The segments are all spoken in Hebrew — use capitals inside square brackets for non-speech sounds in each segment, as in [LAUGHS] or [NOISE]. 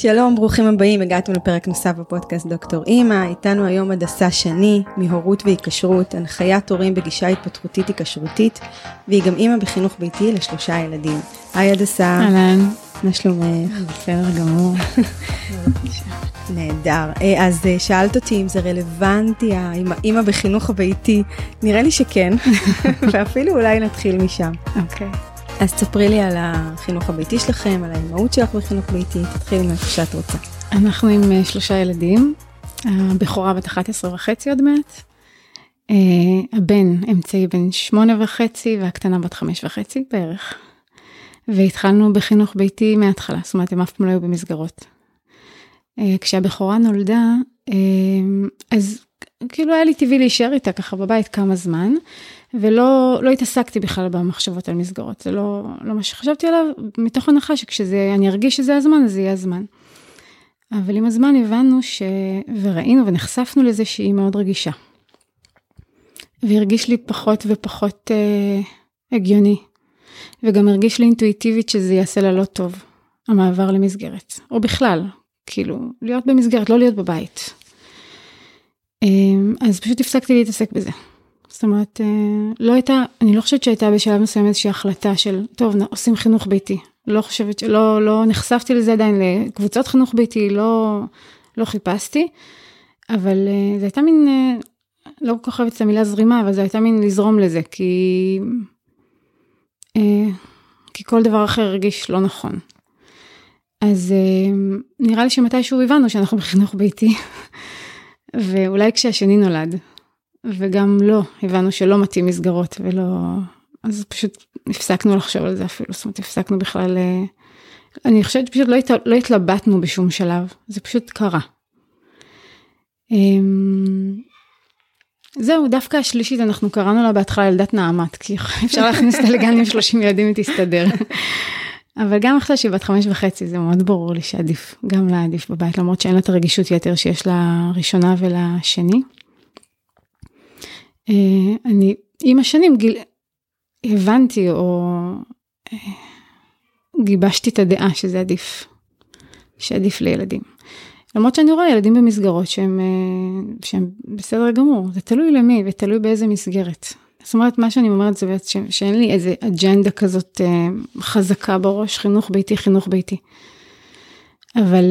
שלום, ברוכים הבאים, הגעתם לפרק נוסף בפודקאסט דוקטור אימא, איתנו היום הדסה שני, מהורות והיקשרות, הנחיית הורים בגישה התפתחותית היקשרותית, והיא גם אימא בחינוך ביתי לשלושה ילדים. היי הדסה. אהלן. מה שלומך? בסדר גמור. [LAUGHS] נהדר. אה, אז אה, שאלת אותי אם זה רלוונטי, האימא בחינוך הביתי, נראה לי שכן, [LAUGHS] ואפילו אולי נתחיל משם. אוקיי. Okay. אז תספרי לי על החינוך הביתי שלכם, על האימהות שלך בחינוך ביתי, תתחילי מאיפה שאת רוצה. אנחנו עם אה, שלושה ילדים, הבכורה בת 11 וחצי עוד מעט, אה, הבן אמצעי בן שמונה וחצי והקטנה בת חמש וחצי בערך. והתחלנו בחינוך ביתי מההתחלה, זאת אומרת הם אף פעם לא היו במסגרות. אה, כשהבכורה נולדה, אז כאילו היה לי טבעי להישאר איתה ככה בבית כמה זמן. ולא לא התעסקתי בכלל במחשבות על מסגרות, זה לא, לא מה שחשבתי עליו, מתוך הנחה שכשאני ארגיש שזה הזמן, אז זה יהיה הזמן. אבל עם הזמן הבנו ש... וראינו ונחשפנו לזה שהיא מאוד רגישה. והרגיש לי פחות ופחות אה, הגיוני. וגם הרגיש לי אינטואיטיבית שזה יעשה לה לא טוב, המעבר למסגרת. או בכלל, כאילו, להיות במסגרת, לא להיות בבית. אה, אז פשוט הפסקתי להתעסק בזה. זאת אומרת, אה, לא הייתה, אני לא חושבת שהייתה בשלב מסוים איזושהי החלטה של, טוב, עושים חינוך ביתי. לא חושבת, שלא לא נחשפתי לזה עדיין לקבוצות חינוך ביתי, לא, לא חיפשתי, אבל אה, זו הייתה מין, אה, לא כל כך אוהבת את המילה זרימה, אבל זו הייתה מין לזרום לזה, כי, כי כל דבר אחר הרגיש לא נכון. אז נראה לי שמתישהו הבנו שאנחנו בחינוך ביתי, [LAUGHS] ואולי כשהשני נולד, וגם לא, הבנו שלא מתאים מסגרות ולא, אז פשוט הפסקנו לחשוב על זה אפילו, זאת אומרת הפסקנו בכלל, אה, אני חושבת שפשוט לא, הת, לא התלבטנו בשום שלב, זה פשוט קרה. אמ, זהו, דווקא השלישית, אנחנו קראנו לה בהתחלה ילדת נעמת, כי אפשר להכניס אותה לגן עם 30 ילדים היא תסתדר. אבל גם עכשיו שהיא בת חמש וחצי, זה מאוד ברור לי שעדיף, גם לה עדיף בבית, למרות שאין לה את הרגישות יתר שיש לראשונה ולשני. אה, אני עם השנים גיל... הבנתי או אה, גיבשתי את הדעה שזה עדיף, שעדיף לילדים. למרות שאני רואה ילדים במסגרות שהם, אה, שהם בסדר גמור, זה תלוי למי ותלוי באיזה מסגרת. זאת אומרת, מה שאני אומרת זה בעצם שאין לי איזה אג'נדה כזאת חזקה בראש, חינוך ביתי, חינוך ביתי. אבל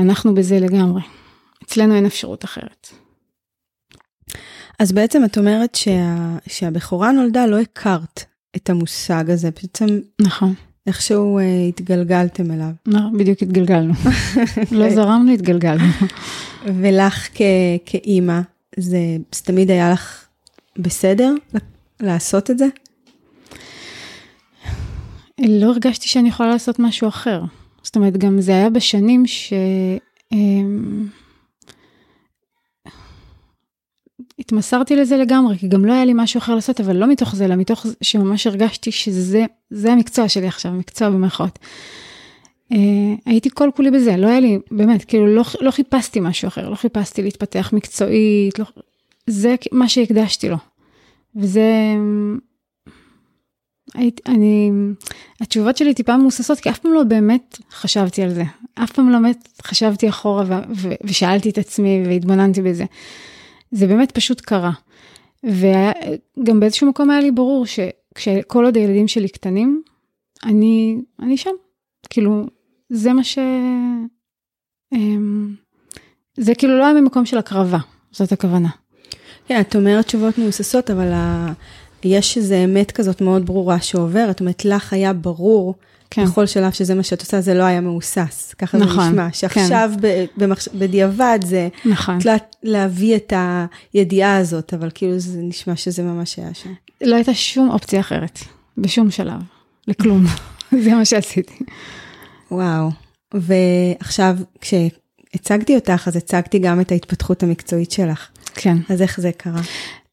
אנחנו בזה לגמרי. אצלנו אין אפשרות אחרת. אז בעצם את אומרת שה, שהבכורה נולדה, לא הכרת את המושג הזה, בעצם... נכון. איכשהו uh, התגלגלתם אליו. לא, בדיוק התגלגלנו. [LAUGHS] לא זרמנו, התגלגלנו. ולך כ, כאימא, זה, זה תמיד היה לך בסדר לעשות את זה? לא הרגשתי שאני יכולה לעשות משהו אחר. זאת אומרת, גם זה היה בשנים ש... אמ, התמסרתי לזה לגמרי, כי גם לא היה לי משהו אחר לעשות, אבל לא מתוך זה, אלא מתוך שממש הרגשתי שזה המקצוע שלי עכשיו, מקצוע במרכאות. Uh, הייתי כל כולי בזה, לא היה לי, באמת, כאילו לא, לא חיפשתי משהו אחר, לא חיפשתי להתפתח מקצועית, לא, זה מה שהקדשתי לו. וזה, היית, אני, התשובות שלי טיפה מבוססות, כי אף פעם לא באמת חשבתי על זה. אף פעם לא באמת חשבתי אחורה ו, ו, ושאלתי את עצמי והתבוננתי בזה. זה באמת פשוט קרה. וגם באיזשהו מקום היה לי ברור שכל עוד הילדים שלי קטנים, אני, אני שם. כאילו, זה מה ש... אמ, זה כאילו לא היה ממקום של הקרבה, זאת הכוונה. כן, את אומרת תשובות מבוססות, אבל ה... יש איזו אמת כזאת מאוד ברורה שעוברת, זאת אומרת, לך היה ברור כן. בכל שלב שזה מה שאת עושה, זה לא היה מהוסס, ככה נכון, זה נשמע, שעכשיו כן. במחש... בדיעבד זה נכון. לה... להביא את הידיעה הזאת, אבל כאילו זה נשמע שזה ממש היה שם. לא הייתה שום אופציה אחרת, בשום שלב, לכלום, [LAUGHS] זה מה שעשיתי. וואו, ועכשיו כשהצגתי אותך, אז הצגתי גם את ההתפתחות המקצועית שלך. כן. אז איך זה קרה?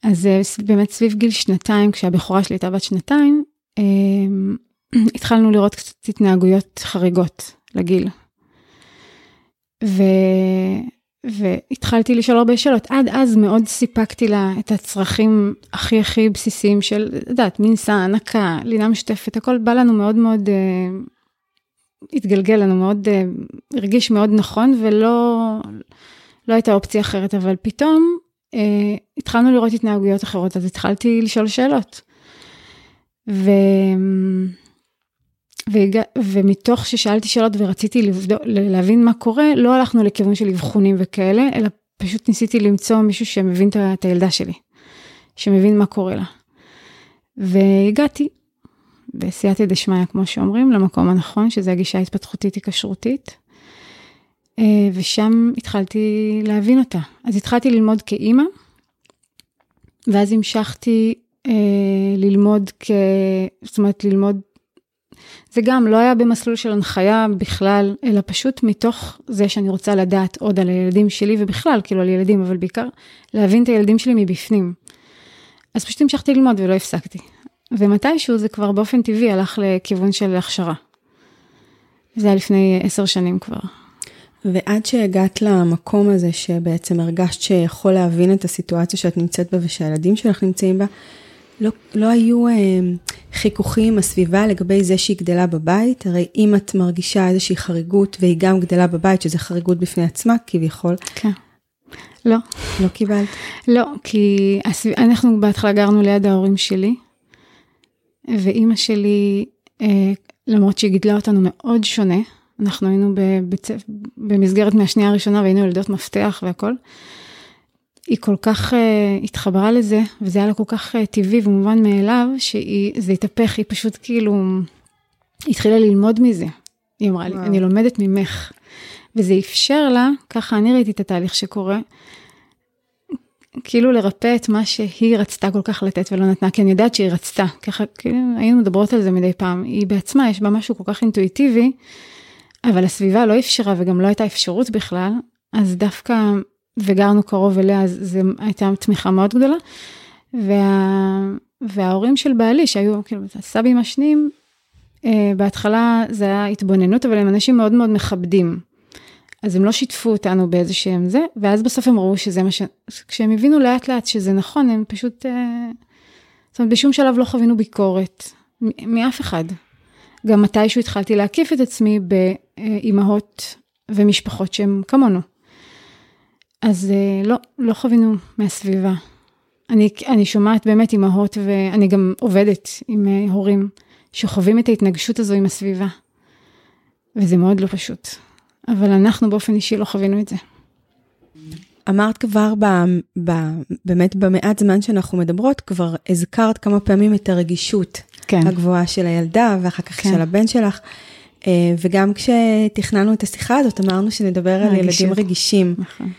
אז אה, באמת סביב גיל שנתיים, כשהבכורה שלי הייתה בת שנתיים, אמ, [CLEARS THROAT] התחלנו לראות קצת התנהגויות חריגות לגיל. ו... והתחלתי לשאול הרבה שאלות. עד אז מאוד סיפקתי לה את הצרכים הכי הכי בסיסיים של, את יודעת, מנסה, הנקה, לינה משותפת, הכל בא לנו מאוד מאוד, אה, התגלגל לנו מאוד, הרגיש מאוד נכון ולא לא הייתה אופציה אחרת, אבל פתאום אה, התחלנו לראות התנהגויות אחרות, אז התחלתי לשאול שאלות. ו... והגע... ומתוך ששאלתי שאלות ורציתי לבדוק, להבין מה קורה, לא הלכנו לכיוון של אבחונים וכאלה, אלא פשוט ניסיתי למצוא מישהו שמבין את הילדה שלי, שמבין מה קורה לה. והגעתי, בסייעתא דשמיא, כמו שאומרים, למקום הנכון, שזה הגישה ההתפתחותית היקשרותית. אה, ושם התחלתי להבין אותה. אז התחלתי ללמוד כאימא, ואז המשכתי אה, ללמוד כ... זאת אומרת, ללמוד... זה גם לא היה במסלול של הנחיה בכלל, אלא פשוט מתוך זה שאני רוצה לדעת עוד על הילדים שלי, ובכלל, כאילו על ילדים, אבל בעיקר להבין את הילדים שלי מבפנים. אז פשוט המשכתי ללמוד ולא הפסקתי. ומתישהו זה כבר באופן טבעי הלך לכיוון של הכשרה. זה היה לפני עשר שנים כבר. ועד שהגעת למקום הזה שבעצם הרגשת שיכול להבין את הסיטואציה שאת נמצאת בה ושהילדים שלך נמצאים בה, לא, לא היו אה, חיכוכים עם הסביבה לגבי זה שהיא גדלה בבית? הרי אם את מרגישה איזושהי חריגות והיא גם גדלה בבית, שזה חריגות בפני עצמה כביכול. כן. לא. לא קיבלת? לא, כי הסביב... אנחנו בהתחלה גרנו ליד ההורים שלי, ואימא שלי, אה, למרות שהיא גידלה אותנו מאוד שונה, אנחנו היינו בבית, במסגרת מהשנייה הראשונה והיינו ילדות מפתח והכל. היא כל כך uh, התחברה לזה, וזה היה לה כל כך uh, טבעי ומובן מאליו, שזה התהפך, היא פשוט כאילו התחילה ללמוד מזה. היא אמרה לי, אני לומדת ממך. וזה אפשר לה, ככה אני ראיתי את התהליך שקורה, כאילו לרפא את מה שהיא רצתה כל כך לתת ולא נתנה, כי אני יודעת שהיא רצתה, ככה כאילו היינו מדברות על זה מדי פעם, היא בעצמה, יש בה משהו כל כך אינטואיטיבי, אבל הסביבה לא אפשרה וגם לא הייתה אפשרות בכלל, אז דווקא, וגרנו קרוב אליה, אז זו הייתה תמיכה מאוד גדולה. וה, וההורים של בעלי, שהיו כאילו הסבים השניים, אה, בהתחלה זה היה התבוננות, אבל הם אנשים מאוד מאוד מכבדים. אז הם לא שיתפו אותנו באיזה שהם זה, ואז בסוף הם ראו שזה מה ש... כשהם הבינו לאט לאט שזה נכון, הם פשוט... אה, זאת אומרת, בשום שלב לא חווינו ביקורת, מאף אחד. גם מתישהו התחלתי להקיף את עצמי באימהות ומשפחות שהן כמונו. אז אה, לא, לא חווינו מהסביבה. אני, אני שומעת באמת אימהות ואני גם עובדת עם אה, הורים שחווים את ההתנגשות הזו עם הסביבה. וזה מאוד לא פשוט. אבל אנחנו באופן אישי לא חווינו את זה. אמרת כבר ב, ב, באמת במעט זמן שאנחנו מדברות, כבר הזכרת כמה פעמים את הרגישות כן. הגבוהה של הילדה, ואחר כך כן. של הבן שלך. אה, וגם כשתכננו את השיחה הזאת, אמרנו שנדבר על ילדים רגישים. נכון.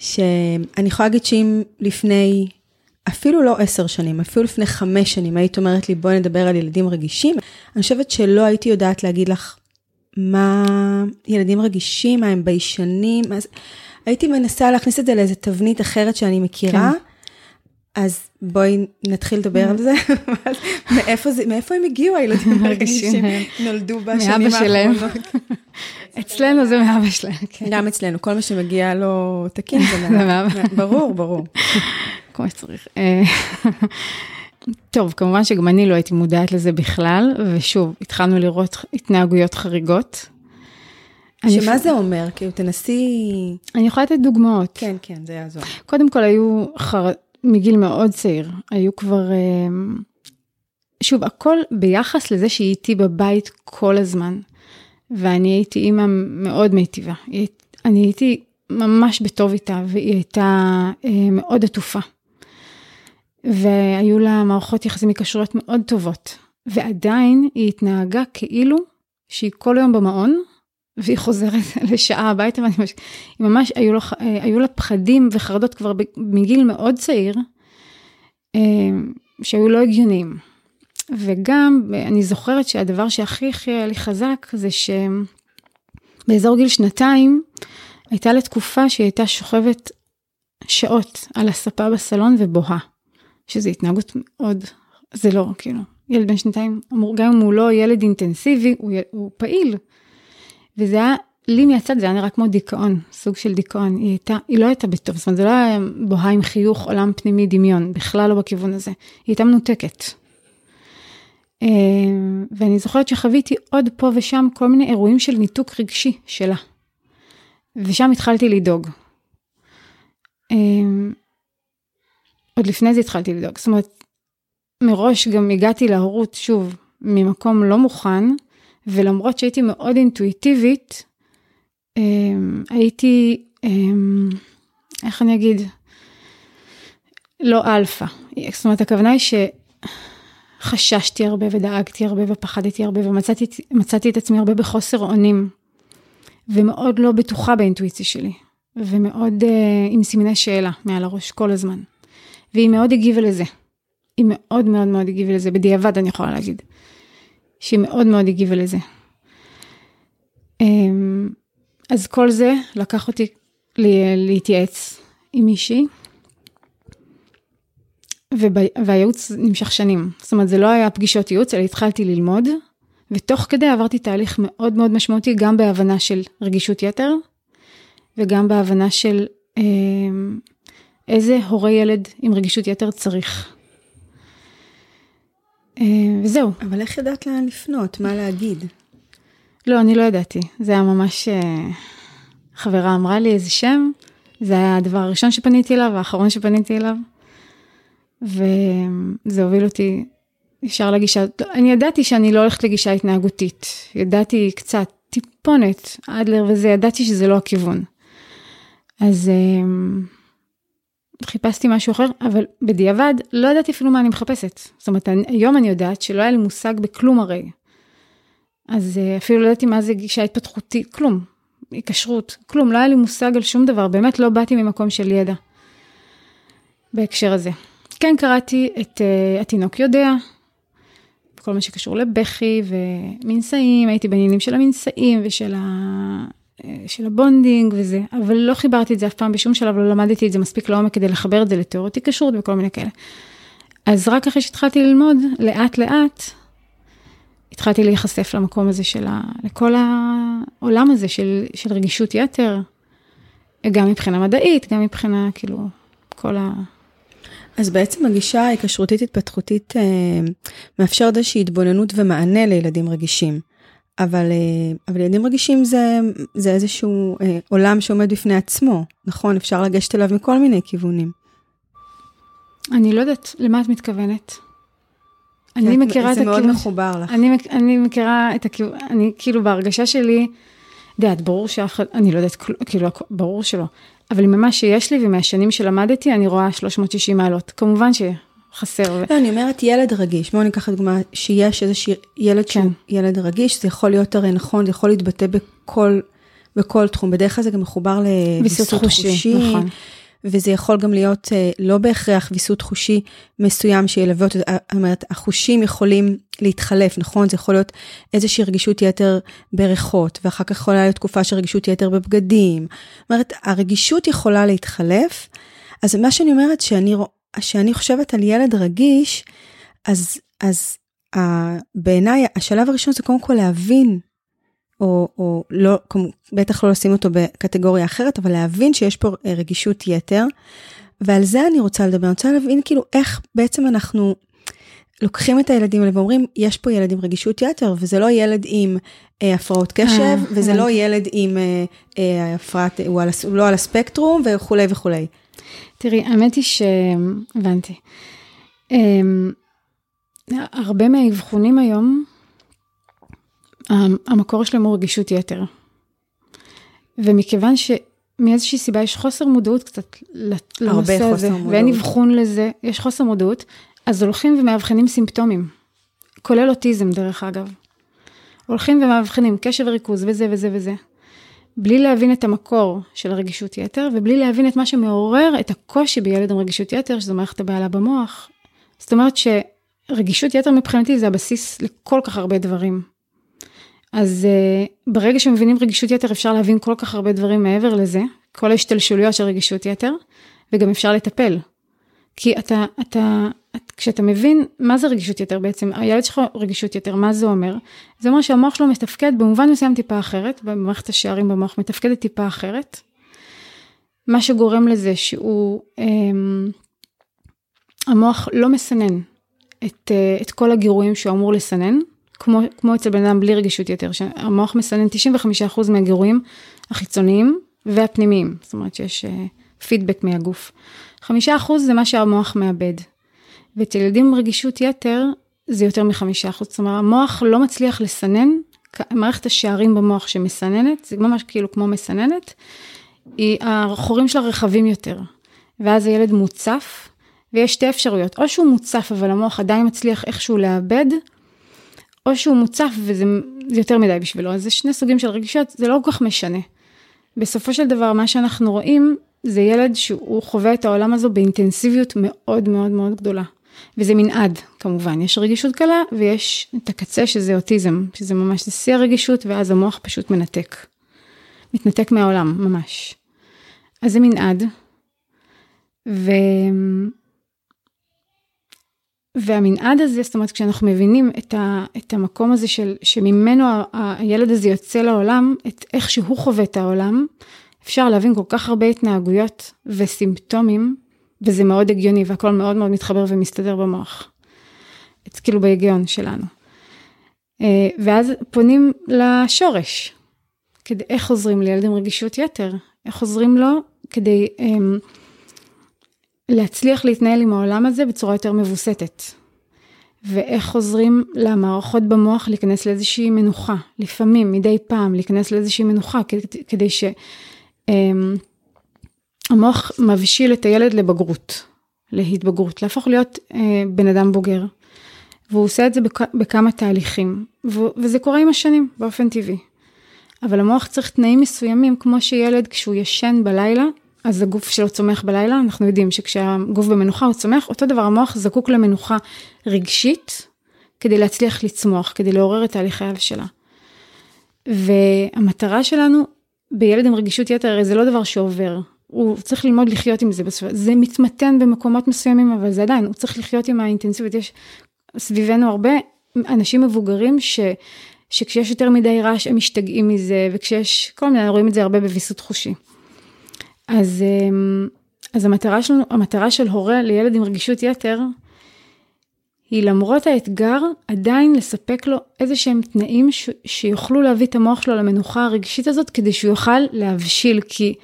שאני יכולה להגיד שאם לפני, אפילו לא עשר שנים, אפילו לפני חמש שנים, היית אומרת לי, בואי נדבר על ילדים רגישים, אני חושבת שלא הייתי יודעת להגיד לך מה ילדים רגישים, מה הם ביישנים, אז הייתי מנסה להכניס את זה לאיזה תבנית אחרת שאני מכירה. כן. אז בואי נתחיל לדבר על זה. [LAUGHS] מאיפה, זה, מאיפה הם הגיעו הילדים [LAUGHS] הרגישים נולדו בשנים האחרונות? [LAUGHS] אצלנו זה מאבא שלהם. כן. גם אצלנו, כל מה שמגיע לא תקין זה מאבא. ברור, ברור. כמו שצריך. אה, טוב, כמובן שגם אני לא הייתי מודעת לזה בכלל, ושוב, התחלנו לראות התנהגויות חריגות. שמה זה אומר? כאילו, תנסי... אני יכולה לתת דוגמאות. כן, כן, זה יעזור. קודם כל, היו חר... מגיל מאוד צעיר, היו כבר, אה, שוב, הכל ביחס לזה שהיא איתי בבית כל הזמן, ואני הייתי אימא מאוד מיטיבה. אני הייתי ממש בטוב איתה, והיא הייתה אה, מאוד עטופה. והיו לה מערכות יחסים מקשרויות מאוד טובות, ועדיין היא התנהגה כאילו שהיא כל היום במעון, והיא חוזרת [LAUGHS] לשעה הביתה, ואני ממש, היא ממש, היו, לו, היו לה פחדים וחרדות כבר מגיל מאוד צעיר, אה, שהיו לא הגיוניים. וגם, אני זוכרת שהדבר שהכי הכי היה לי חזק, זה שבאזור גיל שנתיים, הייתה לה תקופה שהיא הייתה שוכבת שעות על הספה בסלון ובוהה, שזו התנהגות מאוד, זה לא, כאילו, ילד בן שנתיים, גם אם הוא לא ילד אינטנסיבי, הוא, הוא פעיל. וזה היה, לי מהצד זה היה נראה כמו דיכאון, סוג של דיכאון. היא הייתה, היא לא הייתה בטוב, זאת אומרת, זה לא היה בוהה עם חיוך, עולם פנימי, דמיון, בכלל לא בכיוון הזה. היא הייתה מנותקת. ואני זוכרת שחוויתי עוד פה ושם כל מיני אירועים של ניתוק רגשי שלה. ושם התחלתי לדאוג. עוד לפני זה התחלתי לדאוג, זאת אומרת, מראש גם הגעתי להורות, שוב, ממקום לא מוכן, ולמרות שהייתי מאוד אינטואיטיבית, הייתי, איך אני אגיד, לא אלפא. זאת אומרת, הכוונה היא שחששתי הרבה ודאגתי הרבה ופחדתי הרבה ומצאתי את עצמי הרבה בחוסר אונים. ומאוד לא בטוחה באינטואיציה שלי. ומאוד uh, עם סימני שאלה מעל הראש כל הזמן. והיא מאוד הגיבה לזה. היא מאוד מאוד מאוד הגיבה לזה, בדיעבד אני יכולה להגיד. שהיא מאוד הגיבה לזה. Um, אז כל זה לקח אותי להתייעץ עם מישהי. והייעוץ נמשך שנים. זאת אומרת, זה לא היה פגישות ייעוץ, אלא התחלתי ללמוד, ותוך כדי עברתי תהליך מאוד מאוד משמעותי, גם בהבנה של רגישות יתר, וגם בהבנה של אה, איזה הורה ילד עם רגישות יתר צריך. אה, וזהו. אבל איך ידעת לאן לפנות? מה להגיד? לא, אני לא ידעתי. זה היה ממש... אה, חברה אמרה לי איזה שם, זה היה הדבר הראשון שפניתי אליו, האחרון שפניתי אליו. וזה הוביל אותי ישר לגישה, אני ידעתי שאני לא הולכת לגישה התנהגותית, ידעתי קצת, טיפונת, אדלר וזה, ידעתי שזה לא הכיוון. אז um, חיפשתי משהו אחר, אבל בדיעבד לא ידעתי אפילו מה אני מחפשת. זאת אומרת, היום אני יודעת שלא היה לי מושג בכלום הרי. אז uh, אפילו לא ידעתי מה זה גישה התפתחותית, כלום. היקשרות, כלום, לא היה לי מושג על שום דבר, באמת לא באתי ממקום של ידע. בהקשר הזה. כן קראתי את אה, התינוק יודע, כל מה שקשור לבכי ומנשאים, הייתי בעניינים של המנשאים ושל ה... של ה bonding וזה, אבל לא חיברתי את זה אף פעם בשום שלב, לא למדתי את זה מספיק לעומק כדי לחבר את זה לתיאוריות היקשרות וכל מיני כאלה. אז רק אחרי שהתחלתי ללמוד, לאט לאט, התחלתי להיחשף למקום הזה של ה... לכל העולם הזה של, של רגישות יתר, גם מבחינה מדעית, גם מבחינה, כאילו, כל ה... אז בעצם הגישה ההיקשרותית התפתחותית אה, מאפשרת איזושהי התבוננות ומענה לילדים רגישים. אבל, אה, אבל ילדים רגישים זה, זה איזשהו אה, עולם שעומד בפני עצמו, נכון? אפשר לגשת אליו מכל מיני כיוונים. אני לא יודעת למה את מתכוונת. אני מכירה את הכיוון... זה מאוד מחובר לך. אני, אני מכירה את הכיוון, אני כאילו בהרגשה שלי, את יודעת, ברור שאף אני לא יודעת, כאילו, ברור שלא. אבל ממה שיש לי ומהשנים שלמדתי, אני רואה 360 מעלות. כמובן שחסר. לא, אני אומרת ילד רגיש. בואו ניקח דוגמה, שיש איזשהו ילד כן. שהוא ילד רגיש, זה יכול להיות הרי נכון, זה יכול להתבטא בכל, בכל תחום. בדרך כלל זה גם מחובר לוויסות חושי. חושי. נכון. וזה יכול גם להיות אה, לא בהכרח ויסות חושי מסוים שילווה אותו, זאת אומרת, החושים יכולים להתחלף, נכון? זה יכול להיות איזושהי רגישות יתר בריחות, ואחר כך יכולה להיות תקופה של רגישות יתר בבגדים. זאת אומרת, הרגישות יכולה להתחלף. אז מה שאני אומרת, שאני, שאני חושבת על ילד רגיש, אז, אז בעיניי השלב הראשון זה קודם כל להבין או, או לא, בטח לא לשים אותו בקטגוריה אחרת, אבל להבין שיש פה אה, רגישות יתר. ועל זה אני רוצה לדבר, אני רוצה להבין כאילו איך בעצם אנחנו לוקחים את הילדים האלה ואומרים, יש פה ילד עם רגישות יתר, וזה לא ילד עם אה, הפרעות קשב, אה, וזה לא ילד עם אה, אה, הפרעת, הוא, על, הוא לא על הספקטרום וכולי וכולי. תראי, האמת היא שהבנתי. אה, הרבה מהאבחונים היום, המקור שלהם הוא רגישות יתר. ומכיוון שמאיזושהי סיבה יש חוסר מודעות קצת לנושא הזה, מודעות. ואין אבחון לזה, יש חוסר מודעות, אז הולכים ומאבחנים סימפטומים, כולל אוטיזם דרך אגב. הולכים ומאבחנים קשב וריכוז וזה וזה וזה, בלי להבין את המקור של הרגישות יתר, ובלי להבין את מה שמעורר את הקושי בילד עם רגישות יתר, שזו מערכת הבעלה במוח. זאת אומרת שרגישות יתר מבחינתי זה הבסיס לכל כך הרבה דברים. אז uh, ברגע שמבינים רגישות יתר אפשר להבין כל כך הרבה דברים מעבר לזה, כל ההשתלשלויות של רגישות יתר, וגם אפשר לטפל. כי אתה, אתה, את, כשאתה מבין מה זה רגישות יתר בעצם, הילד שלך רגישות יתר, מה זה אומר? זה אומר שהמוח שלו מתפקד במובן מסוים טיפה אחרת, במערכת השערים במוח מתפקדת טיפה אחרת. מה שגורם לזה שהוא, אמ, המוח לא מסנן את, אה, את כל הגירויים שהוא אמור לסנן, כמו, כמו אצל בן אדם בלי רגישות יתר, שהמוח מסנן 95% מהגירויים החיצוניים והפנימיים, זאת אומרת שיש פידבק מהגוף. 5% זה מה שהמוח מאבד. ואצל ילדים עם רגישות יתר זה יותר מחמישה אחוז, זאת אומרת המוח לא מצליח לסנן, מערכת השערים במוח שמסננת, זה ממש כאילו כמו מסננת, היא, החורים שלה רחבים יותר, ואז הילד מוצף, ויש שתי אפשרויות, או שהוא מוצף אבל המוח עדיין מצליח איכשהו לאבד, או שהוא מוצף וזה יותר מדי בשבילו, אז זה שני סוגים של רגישות, זה לא כל כך משנה. בסופו של דבר מה שאנחנו רואים זה ילד שהוא חווה את העולם הזו באינטנסיביות מאוד מאוד מאוד גדולה. וזה מנעד כמובן, יש רגישות קלה ויש את הקצה שזה אוטיזם, שזה ממש זה שיא הרגישות ואז המוח פשוט מנתק. מתנתק מהעולם, ממש. אז זה מנעד. ו... והמנעד הזה, זאת אומרת, כשאנחנו מבינים את, ה, את המקום הזה של, שממנו ה, הילד הזה יוצא לעולם, את איך שהוא חווה את העולם, אפשר להבין כל כך הרבה התנהגויות וסימפטומים וזה מאוד הגיוני והכל מאוד מאוד מתחבר ומסתדר במוח. כאילו בהיגיון שלנו. אה, ואז פונים לשורש, כדי איך עוזרים לילד עם רגישות יתר, איך עוזרים לו כדי um, להצליח להתנהל עם העולם הזה בצורה יותר מבוסתת. ואיך עוזרים למערכות במוח להיכנס לאיזושהי מנוחה, לפעמים, מדי פעם, להיכנס לאיזושהי מנוחה, כדי, כדי ש... Um, המוח מבשיל את הילד לבגרות, להתבגרות, להפוך להיות אה, בן אדם בוגר. והוא עושה את זה בכ, בכמה תהליכים, ו, וזה קורה עם השנים באופן טבעי. אבל המוח צריך תנאים מסוימים, כמו שילד כשהוא ישן בלילה, אז הגוף שלו צומח בלילה, אנחנו יודעים שכשהגוף במנוחה הוא צומח, אותו דבר המוח זקוק למנוחה רגשית, כדי להצליח לצמוח, כדי לעורר את תהליכי ההבשלה. והמטרה שלנו בילד עם רגישות יתר, הרי זה לא דבר שעובר, הוא צריך ללמוד לחיות עם זה בסופו, זה מתמתן במקומות מסוימים, אבל זה עדיין, הוא צריך לחיות עם האינטנסיביות, יש סביבנו הרבה אנשים מבוגרים ש, שכשיש יותר מדי רעש הם משתגעים מזה, וכשיש כל מיני, רואים את זה הרבה בוויסות חושי. אז, אמ, אז המטרה שלנו, המטרה של הורה לילד עם רגישות יתר, היא למרות האתגר, עדיין לספק לו איזה שהם תנאים ש, שיוכלו להביא את המוח שלו למנוחה הרגשית הזאת, כדי שהוא יוכל להבשיל, כי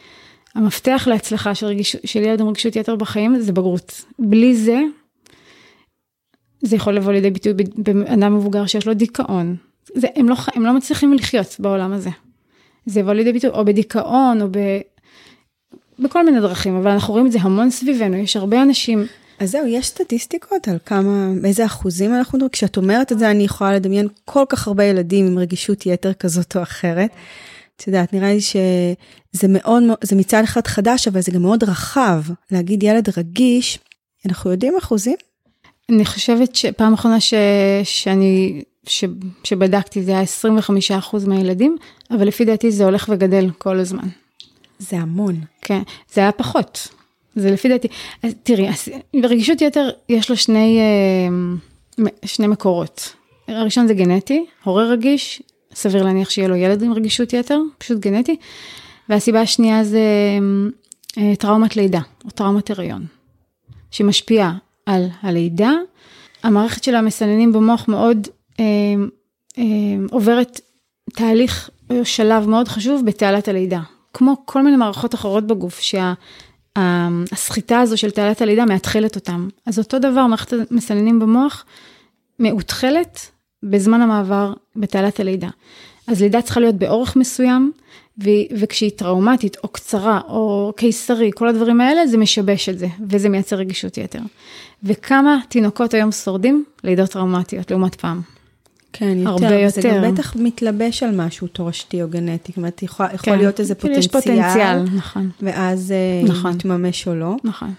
המפתח להצלחה של, רגיש, של ילד עם רגישות יתר בחיים זה בגרות. בלי זה, זה יכול לבוא לידי ביטוי באדם מבוגר שיש לו דיכאון. זה, הם, לא, הם לא מצליחים לחיות בעולם הזה. זה יבוא לידי ביטוי או בדיכאון או ב, בכל מיני דרכים, אבל אנחנו רואים את זה המון סביבנו, יש הרבה אנשים. אז זהו, יש סטטיסטיקות על כמה, באיזה אחוזים אנחנו מדברים? כשאת אומרת את זה, אני יכולה לדמיין כל כך הרבה ילדים עם רגישות יתר כזאת או אחרת. את יודעת, נראה לי שזה מאוד, זה מצד אחד חדש, אבל זה גם מאוד רחב. להגיד ילד רגיש, אנחנו יודעים אחוזים? אני חושבת שפעם אחרונה ש... שאני, ש... שבדקתי זה היה 25% מהילדים, אבל לפי דעתי זה הולך וגדל כל הזמן. זה המון. כן, זה היה פחות. זה לפי דעתי. אז תראי, ברגישות יתר יש לו שני, אה, שני מקורות. הראשון זה גנטי, הורה רגיש, סביר להניח שיהיה לו ילד עם רגישות יתר, פשוט גנטי. והסיבה השנייה זה אה, טראומת לידה, או טראומת הריון, שמשפיעה על הלידה. המערכת של המסננים במוח מאוד אה, אה, עוברת תהליך או שלב מאוד חשוב בתעלת הלידה. כמו כל מיני מערכות אחרות בגוף, שהסחיטה הזו של תעלת הלידה מאתחלת אותם. אז אותו דבר, מערכת המסננים במוח מאותחלת בזמן המעבר בתעלת הלידה. אז לידה צריכה להיות באורך מסוים, ו- וכשהיא טראומטית או קצרה או קיסרי, כל הדברים האלה, זה משבש את זה, וזה מייצר רגישות יתר. וכמה תינוקות היום שורדים לידות טראומטיות לעומת פעם. כן, יותר, הרבה יותר. זה גם בטח מתלבש על משהו תורשתי או גנטי, זאת אומרת, יכול, יכול כן, להיות איזה פוטנציאל. יש פוטנציאל, נכון. ואז אה, נכון. מתממש או לא. נכון.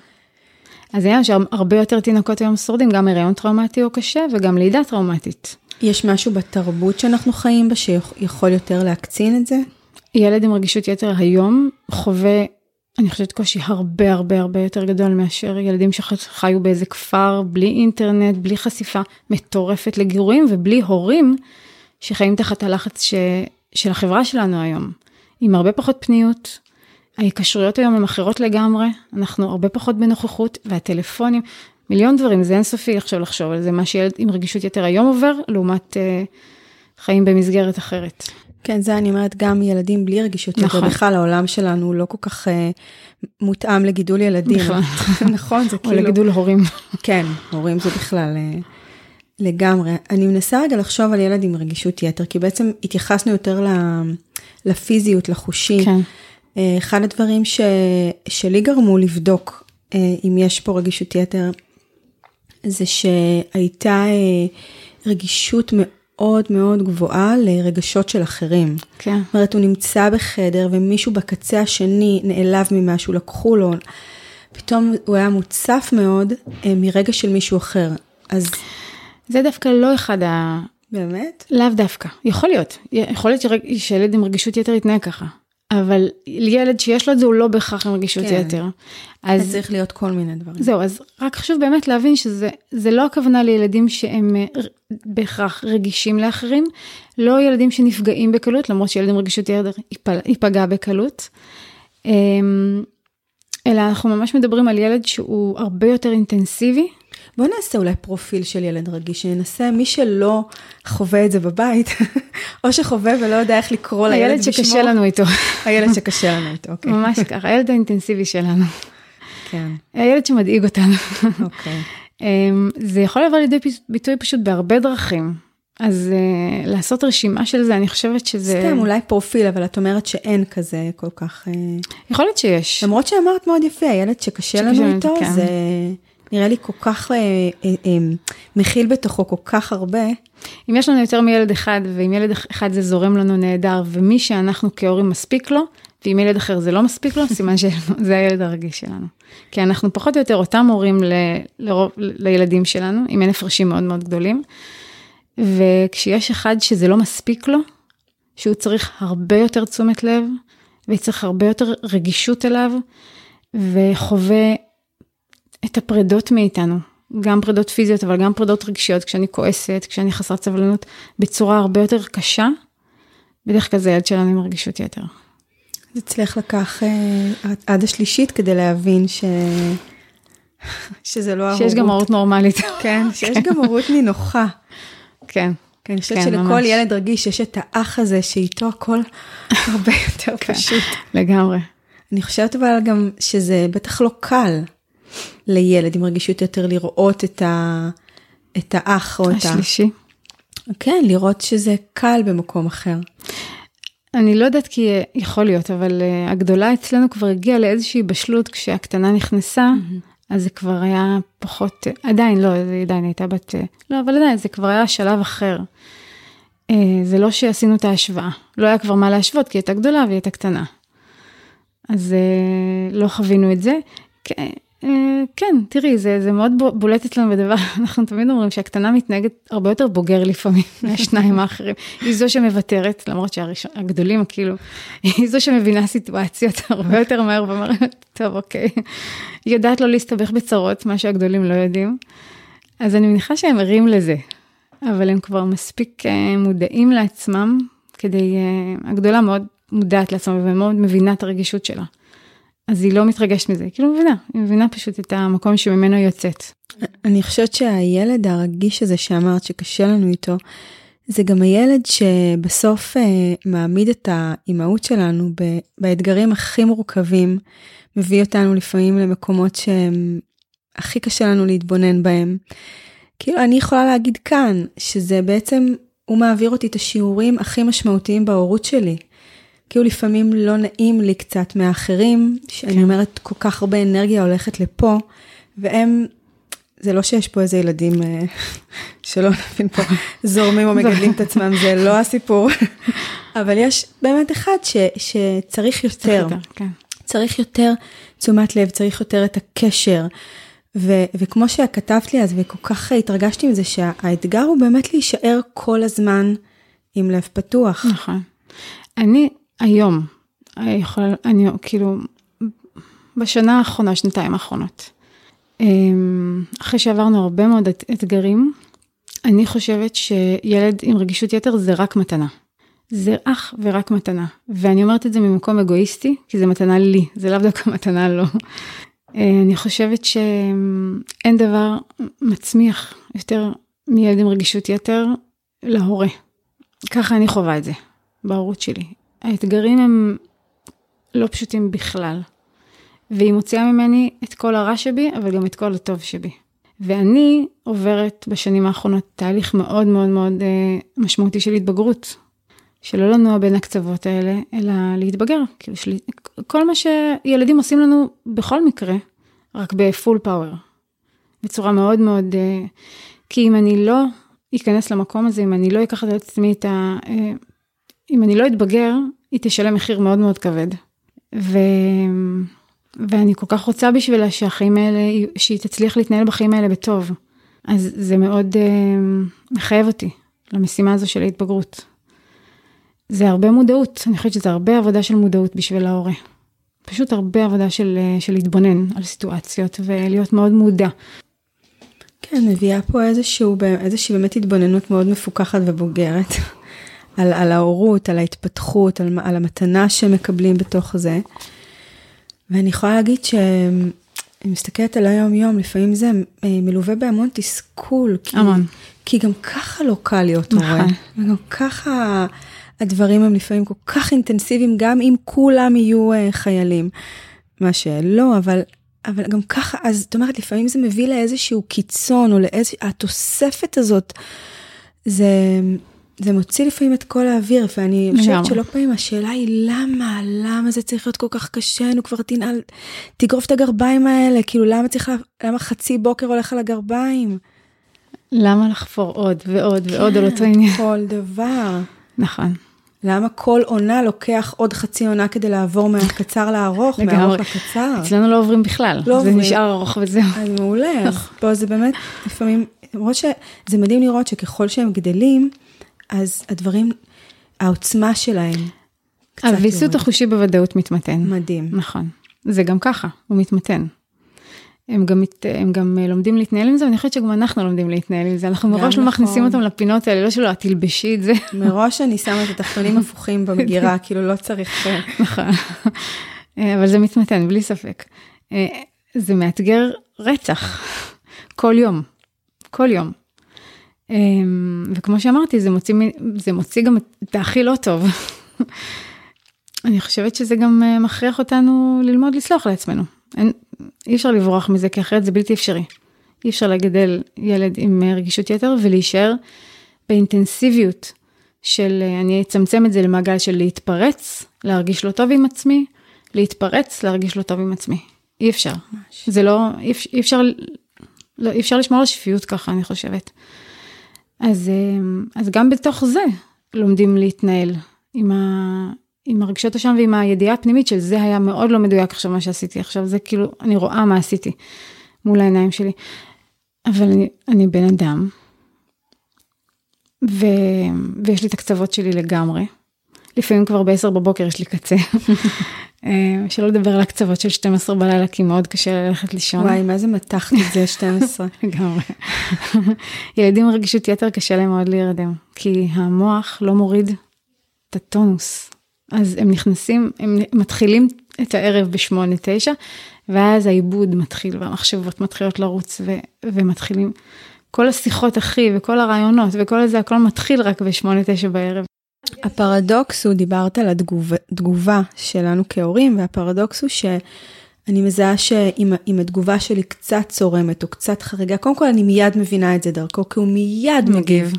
אז יש הרבה יותר תינוקות היום שורדים, גם הריון טראומטי או קשה וגם לידה טראומטית. יש משהו בתרבות שאנחנו חיים בה שיכול יותר להקצין את זה? ילד עם רגישות יתר היום חווה, אני חושבת קושי הרבה הרבה הרבה יותר גדול מאשר ילדים שחיו באיזה כפר בלי אינטרנט, בלי חשיפה מטורפת לגירויים ובלי הורים שחיים תחת הלחץ ש... של החברה שלנו היום. עם הרבה פחות פניות, ההיקשרויות היום הן אחרות לגמרי, אנחנו הרבה פחות בנוכחות והטלפונים, מיליון דברים, זה אינסופי עכשיו לחשוב על זה, מה שילד עם רגישות יתר היום עובר, לעומת אה, חיים במסגרת אחרת. כן, זה אני אומרת, גם ילדים בלי רגישות נכון. יותר, בכלל העולם שלנו לא כל כך אה, מותאם לגידול ילדים. נכון, [LAUGHS] נכון, זה כאילו... או לגידול הורים. כן, הורים זה בכלל אה, לגמרי. אני מנסה רגע לחשוב על ילד עם רגישות יתר, כי בעצם התייחסנו יותר לפיזיות, לחושי. כן. אה, אחד הדברים ש, שלי גרמו לבדוק אה, אם יש פה רגישות יתר, זה שהייתה אה, רגישות מאוד מאוד גבוהה לרגשות של אחרים. כן. זאת אומרת, הוא נמצא בחדר ומישהו בקצה השני נעלב ממשהו, לקחו לו, פתאום הוא היה מוצף מאוד מרגע של מישהו אחר. אז... זה דווקא לא אחד ה... באמת? לאו דווקא. יכול להיות. יכול להיות שילד עם רגישות יתר יתנהג ככה. אבל ילד שיש לו את זה הוא לא בהכרח עם רגישות כן. יתר. אז זה צריך להיות כל מיני דברים. זהו, אז רק חשוב באמת להבין שזה לא הכוונה לילדים שהם אה, בהכרח רגישים לאחרים, לא ילדים שנפגעים בקלות, למרות שילד עם רגישות יתר ייפגע בקלות. אמ, אלא אנחנו ממש מדברים על ילד שהוא הרבה יותר אינטנסיבי, בוא נעשה אולי פרופיל של ילד רגיש, שננסה מי שלא חווה את זה בבית, [LAUGHS] או שחווה ולא יודע איך לקרוא לילד בשמו. הילד שקשה לנו איתו. [LAUGHS] הילד שקשה לנו איתו, אוקיי. ממש ככה, הילד האינטנסיבי שלנו. כן. הילד שמדאיג אותנו. אוקיי. אמ, זה יכול לבוא לידי ביטוי פשוט בהרבה דרכים. אז uh, לעשות רשימה של זה, אני חושבת שזה... סתם, אולי פרופיל, אבל את אומרת שאין כזה כל כך... Uh... יכול להיות שיש. למרות שאמרת מאוד יפה, הילד שקשה לנו איתו, כן. זה... נראה לי כל כך אה, אה, אה, מכיל בתוכו כל כך הרבה. אם יש לנו יותר מילד אחד, ואם ילד אחד זה זורם לנו נהדר, ומי שאנחנו כהורים מספיק לו, ואם ילד אחר זה לא מספיק לו, סימן שזה [LAUGHS] הילד הרגיש שלנו. כי אנחנו פחות או יותר אותם הורים ל, לרוב, לילדים שלנו, אם אין הפרשים מאוד מאוד גדולים. וכשיש אחד שזה לא מספיק לו, שהוא צריך הרבה יותר תשומת לב, וצריך הרבה יותר רגישות אליו, וחווה את הפרדות מאיתנו, גם פרדות פיזיות, אבל גם פרדות רגשיות, כשאני כועסת, כשאני חסרת סבלנות, בצורה הרבה יותר קשה, בדרך כלל זה ילד שלנו עם רגישות יתר. זה אצלך לקח אה, עד השלישית כדי להבין ש... שזה לא ההורות. שיש גם הורות נורמלית. כן, [LAUGHS] שיש גם הורות נינוחה. כן. כן, אני חושבת כן, שלכל ממש. ילד רגיש יש את האח הזה שאיתו הכל הרבה יותר כן, פשוט. לגמרי. אני חושבת אבל גם שזה בטח לא קל. לילד עם רגישות יותר לראות את, ה, את האח או את ה... השלישי. כן, לראות שזה קל במקום אחר. אני לא יודעת כי יכול להיות, אבל uh, הגדולה אצלנו כבר הגיעה לאיזושהי בשלות כשהקטנה נכנסה, mm-hmm. אז זה כבר היה פחות, עדיין לא, זה עדיין הייתה בת, לא, אבל עדיין זה כבר היה שלב אחר. Uh, זה לא שעשינו את ההשוואה, לא היה כבר מה להשוות כי היא הייתה גדולה והיא הייתה קטנה. אז uh, לא חווינו את זה. כן, אה, כן, תראי, זה, זה מאוד בולט אצלנו בדבר, [LAUGHS] אנחנו תמיד אומרים שהקטנה מתנהגת הרבה יותר בוגר לפעמים [LAUGHS] מהשניים האחרים. היא זו שמוותרת, למרות שהגדולים כאילו, היא זו שמבינה סיטואציות [LAUGHS] הרבה יותר מהר ואומרת, טוב, אוקיי. היא יודעת לא להסתבך בצרות, מה שהגדולים לא יודעים. אז אני מניחה שהם ערים לזה, אבל הם כבר מספיק אה, מודעים לעצמם, כדי, אה, הגדולה מאוד מודעת לעצמה ומאוד מבינה את הרגישות שלה. אז היא לא מתרגשת מזה, כאילו מבינה, היא מבינה פשוט את המקום שממנו יוצאת. אני חושבת שהילד הרגיש הזה שאמרת שקשה לנו איתו, זה גם הילד שבסוף אה, מעמיד את האימהות שלנו ב, באתגרים הכי מורכבים, מביא אותנו לפעמים למקומות שהם הכי קשה לנו להתבונן בהם. כאילו אני יכולה להגיד כאן שזה בעצם, הוא מעביר אותי את השיעורים הכי משמעותיים בהורות שלי. כאילו לפעמים לא נעים לי קצת מהאחרים, שאני כן. אומרת, כל כך הרבה אנרגיה הולכת לפה, והם, זה לא שיש פה איזה ילדים אה, [LAUGHS] שלא נבין פה, [LAUGHS] זורמים או מגדלים את עצמם, זה לא [LAUGHS] הסיפור, אבל יש באמת אחד ש, שצריך יותר, כן. צריך יותר תשומת לב, צריך יותר את הקשר. ו- וכמו שכתבת לי אז, וכל כך התרגשתי מזה, שהאתגר הוא באמת להישאר כל הזמן עם לב פתוח. נכון. אני היום, יכול, אני כאילו, בשנה האחרונה, שנתיים האחרונות, אמ, אחרי שעברנו הרבה מאוד אתגרים, אני חושבת שילד עם רגישות יתר זה רק מתנה. זה אך ורק מתנה. ואני אומרת את זה ממקום אגואיסטי, כי זה מתנה לי, זה לאו דווקא מתנה לו. אה, אני חושבת שאין דבר מצמיח יותר מילד עם רגישות יתר להורה. ככה אני חווה את זה בהורות שלי. האתגרים הם לא פשוטים בכלל. והיא מוציאה ממני את כל הרע שבי, אבל גם את כל הטוב שבי. ואני עוברת בשנים האחרונות תהליך מאוד מאוד מאוד אה, משמעותי של התבגרות. שלא לנוע בין הקצוות האלה, אלא להתבגר. כאילו. כל מה שילדים עושים לנו בכל מקרה, רק בפול פאוור. בצורה מאוד מאוד... אה, כי אם אני לא אכנס למקום הזה, אם אני לא אקח את עצמי את ה... אה, אם אני לא אתבגר, היא תשלם מחיר מאוד מאוד כבד. ו... ואני כל כך רוצה בשבילה שהחיים האלה, שהיא תצליח להתנהל בחיים האלה בטוב. אז זה מאוד uh, מחייב אותי למשימה הזו של ההתבגרות. זה הרבה מודעות, אני חושבת שזה הרבה עבודה של מודעות בשביל ההורה. פשוט הרבה עבודה של, אה, של להתבונן על סיטואציות ולהיות מאוד מודע. כן, מביאה פה איזשהו, איזושהי באמת התבוננות מאוד מפוקחת ובוגרת על, על ההורות, על ההתפתחות, על, על המתנה שמקבלים בתוך זה. ואני יכולה להגיד שאני מסתכלת על היום-יום, לפעמים זה אה, מלווה בהמון תסכול. המון. כי, כי גם ככה לא קל להיות הורה. נכון. וגם ככה הדברים הם לפעמים כל כך אינטנסיביים, גם אם כולם יהיו uh, חיילים. מה שלא, אבל, אבל גם ככה, אז זאת אומרת, לפעמים זה מביא לאיזשהו קיצון, או לאיז... התוספת הזאת, זה... זה מוציא לפעמים את כל האוויר, ואני חושבת שלא פעמים השאלה היא למה, למה זה צריך להיות כל כך קשה, נו כבר תנעל, תגרוף את הגרביים האלה, כאילו למה צריך, למה חצי בוקר הולך על הגרביים? למה לחפור עוד ועוד ועוד כן, על אותו עניין? כל דבר. נכון. למה כל עונה לוקח עוד חצי עונה כדי לעבור מהקצר לארוך, מהארוך לקצר? אצלנו לא עוברים בכלל, לא זה עוברים. נשאר ארוך וזהו. אז מעולה, אז פה זה באמת, לפעמים, למרות שזה מדהים לראות שככל שהם גדלים, אז הדברים, העוצמה שלהם הוויסות החושי בוודאות מתמתן. מדהים. נכון. זה גם ככה, הוא מתמתן. הם גם, הם גם אה, לומדים להתנהל עם זה, ואני חושבת שגם אנחנו לומדים להתנהל עם זה. אנחנו מראש נכון. לא מכניסים אותם לפינות האלה, לא שלא, תלבשי את זה. מראש אני שמה את התחתונים [LAUGHS] הפוכים במגירה, כאילו לא צריך... אה. נכון. אה, אבל זה מתמתן, בלי ספק. זה מאתגר רצח, כל יום, כל יום. וכמו שאמרתי, זה מוציא, זה מוציא גם את הכי לא טוב. [LAUGHS] אני חושבת שזה גם מכריח אותנו ללמוד לסלוח לעצמנו. אין, אי אפשר לברוח מזה, כי אחרת זה בלתי אפשרי. אי אפשר לגדל ילד עם רגישות יתר ולהישאר באינטנסיביות של, אני אצמצם את זה למעגל של להתפרץ, להרגיש לא טוב עם עצמי, להתפרץ, להרגיש לא טוב עם עצמי. אי אפשר. ממש. זה לא, אי, אי אפשר, לא, אי אפשר לשמור על שפיות ככה, אני חושבת. אז, אה, אז גם בתוך זה לומדים להתנהל עם, ה, עם הרגשות השם ועם הידיעה הפנימית של זה היה מאוד לא מדויק עכשיו מה שעשיתי עכשיו, זה כאילו, אני רואה מה עשיתי מול העיניים שלי. אבל אני, אני בן אדם, ו, ויש לי את הקצוות שלי לגמרי. לפעמים כבר ב-10 בבוקר יש לי קצה. [LAUGHS] אה, שלא לדבר על הקצוות של 12 בלילה, כי מאוד קשה ללכת לישון. וואי, מה זה מתחת את זה [LAUGHS] 12? לגמרי. ילדים עם רגישות יתר קשה להם מאוד להירדם, כי המוח לא מוריד את הטונוס. אז הם נכנסים, הם מתחילים את הערב בשמונה, תשע, ואז העיבוד מתחיל והמחשבות מתחילות לרוץ ו- ומתחילים. כל השיחות אחי וכל הרעיונות וכל זה הכל מתחיל רק בשמונה, תשע בערב. הפרדוקס הוא, דיברת על התגובה שלנו כהורים, והפרדוקס הוא שאני מזהה שאם התגובה שלי קצת צורמת או קצת חריגה, קודם כל אני מיד מבינה את זה דרכו, כי הוא מיד מגיב.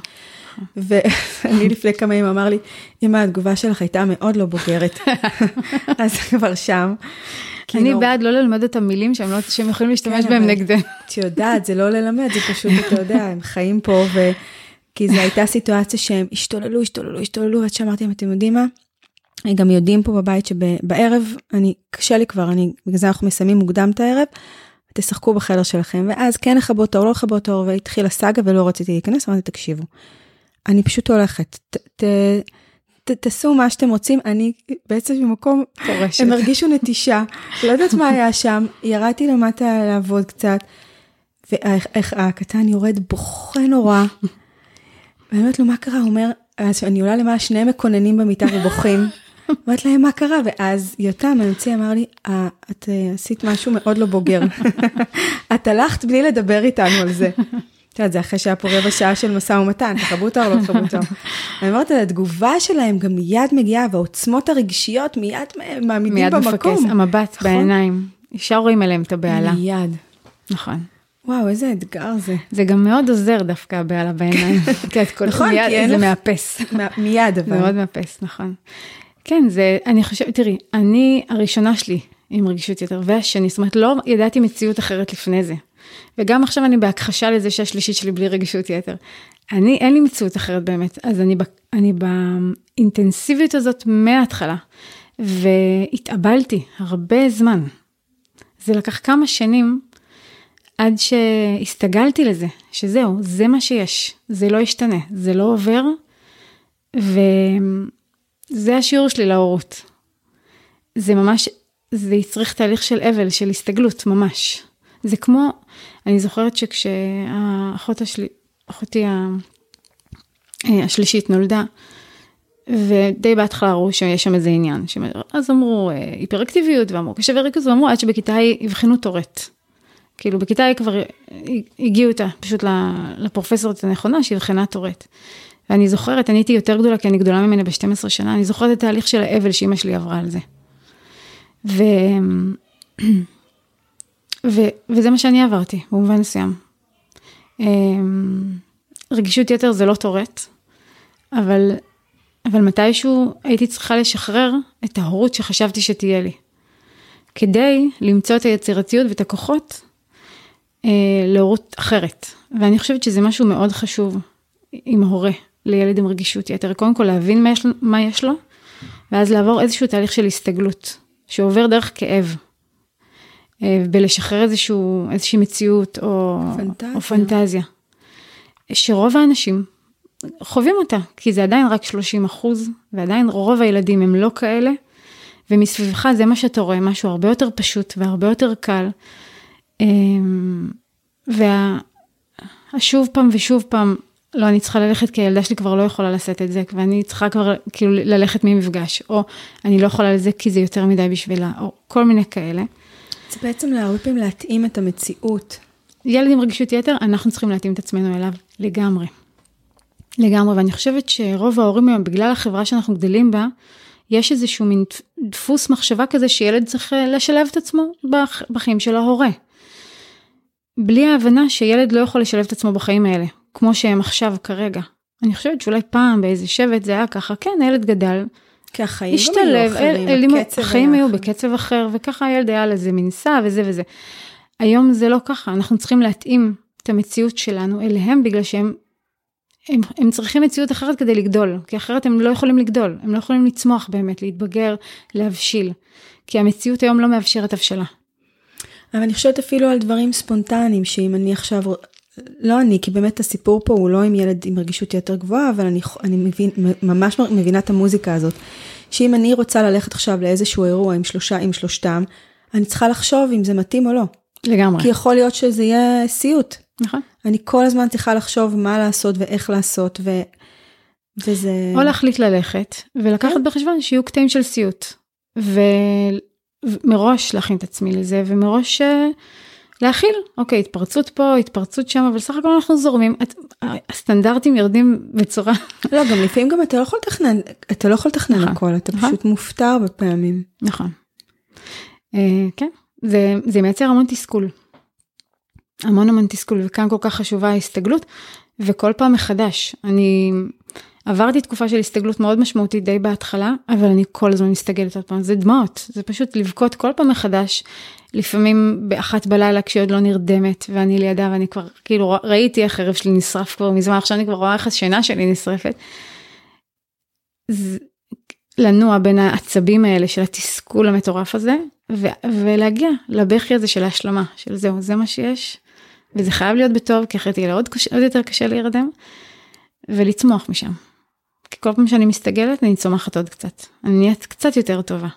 ואני לפני כמה ימים אמר לי, אמא, התגובה שלך הייתה מאוד לא בוגרת. [LAUGHS] אז כבר שם. אני בעד לא ללמד את המילים שהם, לא, יכולים להשתמש כן, בהם נגדנו. את יודעת, זה לא ללמד, זה פשוט, אתה יודע, הם חיים פה, ו... כי זו הייתה סיטואציה שהם השתוללו, השתוללו, השתוללו, עד שאמרתי להם, אתם יודעים מה? גם יודעים פה בבית שבערב, אני, קשה לי כבר, אני, בגלל זה אנחנו מסיימים מוקדם את הערב, תשחקו בחדר שלכם, ואז כן לכבות אור, לא לכבות אור, והתחילה סאגה ולא רציתי להיכנס, אמרתי, תקשיבו, אני פשוט הולכת. ת, ת, ת, תעשו מה שאתם רוצים, אני בעצם במקום, פורשת. הם הרגישו נטישה, לא יודעת מה היה שם, ירדתי למטה לעבוד קצת, ואיך הקטן יורד בוכה נורא, ואני אומרת לו, מה קרה? הוא אומר, אני עולה למעלה, שניהם מקוננים במיטה ובוכים. [LAUGHS] אמרת להם, מה קרה? ואז יותם האמצעי אמר לי, את עשית משהו מאוד לא בוגר. [LAUGHS] את הלכת בלי לדבר איתנו על זה. את יודעת, זה אחרי שהיה פה רבע שעה של משא ומתן, תחבו אותו או לא תחבו אותו. [LAUGHS] אני אומרת, התגובה שלהם גם מיד מגיעה, והעוצמות הרגשיות מיד מעמידים במקום. מיד מפקס, המבט נכון? בעיניים. ישר רואים עליהם את הבהלה. מיד. נכון. וואו, איזה אתגר זה. זה גם מאוד עוזר דווקא הבהלה בעיניים. [LAUGHS] נכון, כי זה מאפס. מיד אבל. מאוד מאפס, נכון. כן, זה, אני חושבת, תראי, אני הראשונה שלי עם רגישות יותר, והשני, זאת אומרת, לא ידעתי מציאות אחרת לפני זה. וגם עכשיו אני בהכחשה לזה שהשלישית שלי בלי רגישות יתר. אני, אין לי מציאות אחרת באמת, אז אני, אני באינטנסיביות הזאת מההתחלה, והתאבלתי הרבה זמן. זה לקח כמה שנים עד שהסתגלתי לזה, שזהו, זה מה שיש, זה לא ישתנה, זה לא עובר, וזה השיעור שלי להורות. זה ממש, זה יצריך תהליך של אבל, של הסתגלות, ממש. זה כמו, אני זוכרת שכשהאחות השלי, אחותי השלישית נולדה, ודי בהתחלה ראו שיש שם איזה עניין, אז אמרו אה, היפראקטיביות ואמרו קשה וריכוז, ואמרו עד שבכיתה ה' יבחנו טורט. כאילו בכיתה ה' כבר הגיעו אותה פשוט לפרופסורית הנכונה שיבחנה טורט. ואני זוכרת, אני הייתי יותר גדולה כי אני גדולה ממנה ב-12 שנה, אני זוכרת את התהליך של האבל שאימא שלי עברה על זה. ו... ו... וזה מה שאני עברתי, במובן מסוים. אמ, רגישות יתר זה לא טורט, אבל, אבל מתישהו הייתי צריכה לשחרר את ההורות שחשבתי שתהיה לי. כדי למצוא את היצירתיות ואת הכוחות להורות אחרת. ואני חושבת שזה משהו מאוד חשוב עם הורה לילד עם רגישות יתר. קודם כל להבין מה יש, מה יש לו, ואז לעבור איזשהו תהליך של הסתגלות, שעובר דרך כאב. אה, בלשחרר איזשהו, איזושהי מציאות או פנטזיה. או פנטזיה. שרוב האנשים חווים אותה, כי זה עדיין רק 30 אחוז, ועדיין רוב הילדים הם לא כאלה, ומסביבך זה מה שאתה רואה, משהו הרבה יותר פשוט והרבה יותר קל. אמ, והשוב פעם ושוב פעם, לא, אני צריכה ללכת כי הילדה שלי כבר לא יכולה לשאת את זה, ואני צריכה כבר כאילו ללכת ממפגש, או אני לא יכולה לזה כי זה יותר מדי בשבילה, או כל מיני כאלה. זה בעצם להרבה פעמים להתאים את המציאות. ילד עם רגישות יתר, אנחנו צריכים להתאים את עצמנו אליו לגמרי. לגמרי, ואני חושבת שרוב ההורים היום, בגלל החברה שאנחנו גדלים בה, יש איזשהו מין דפוס מחשבה כזה שילד צריך אה, לשלב את עצמו בחיים של ההורה. בלי ההבנה שילד לא יכול לשלב את עצמו בחיים האלה, כמו שהם עכשיו כרגע. אני חושבת שאולי פעם באיזה שבט זה היה ככה, כן, הילד גדל, כי החיים השתלב, גם היו אחרים, אל, הקצב החיים היו בקצב אחר, וככה הילד היה לזה מנסה וזה וזה. היום זה לא ככה, אנחנו צריכים להתאים את המציאות שלנו אליהם, בגלל שהם הם, הם צריכים מציאות אחרת כדי לגדול, כי אחרת הם לא יכולים לגדול, הם לא יכולים לצמוח באמת, להתבגר, להבשיל, כי המציאות היום לא מאפשרת הבשלה. אבל אני חושבת אפילו על דברים ספונטניים, שאם אני עכשיו, לא אני, כי באמת הסיפור פה הוא לא עם ילד עם רגישות יותר גבוהה, אבל אני, אני מבין, ממש מבינה את המוזיקה הזאת. שאם אני רוצה ללכת עכשיו לאיזשהו אירוע עם שלושה, עם שלושתם, אני צריכה לחשוב אם זה מתאים או לא. לגמרי. כי יכול להיות שזה יהיה סיוט. נכון. אני כל הזמן צריכה לחשוב מה לעשות ואיך לעשות, ו... וזה... או להחליט ללכת, ולקחת כן. בחשבון שיהיו קטעים של סיוט. ו... ומראש להכין את עצמי לזה, ומראש אה, להכיל, אוקיי, התפרצות פה, התפרצות שם, אבל סך הכל אנחנו זורמים, את, הסטנדרטים יורדים בצורה... לא, גם לפעמים גם אתה לא יכול לתכנן, אתה לא יכול לתכנן נכון, הכל, אתה נכון. פשוט מופתע הרבה פעמים. נכון. אה, כן, זה, זה מייצר המון תסכול. המון המון תסכול, וכאן כל כך חשובה ההסתגלות, וכל פעם מחדש. אני עברתי תקופה של הסתגלות מאוד משמעותית די בהתחלה, אבל אני כל הזמן מסתגלת עוד פעם, זה דמעות, זה פשוט לבכות כל פעם מחדש, לפעמים באחת בלילה כשהיא עוד לא נרדמת, ואני לידה ואני כבר, כאילו ראיתי איך הרב שלי נשרף כבר מזמן, עכשיו אני כבר רואה איך השינה שלי נשרפת. זה, לנוע בין העצבים האלה של התסכול המטורף הזה, ו- ולהגיע לבכי הזה של ההשלמה, של זהו, זה מה שיש, וזה חייב להיות בטוב, כי אחרת יהיה עוד, קשה, עוד יותר קשה להירדם, ולצמוח משם. כי כל פעם שאני מסתגלת, אני צומחת עוד קצת. אני נהיית קצת יותר טובה.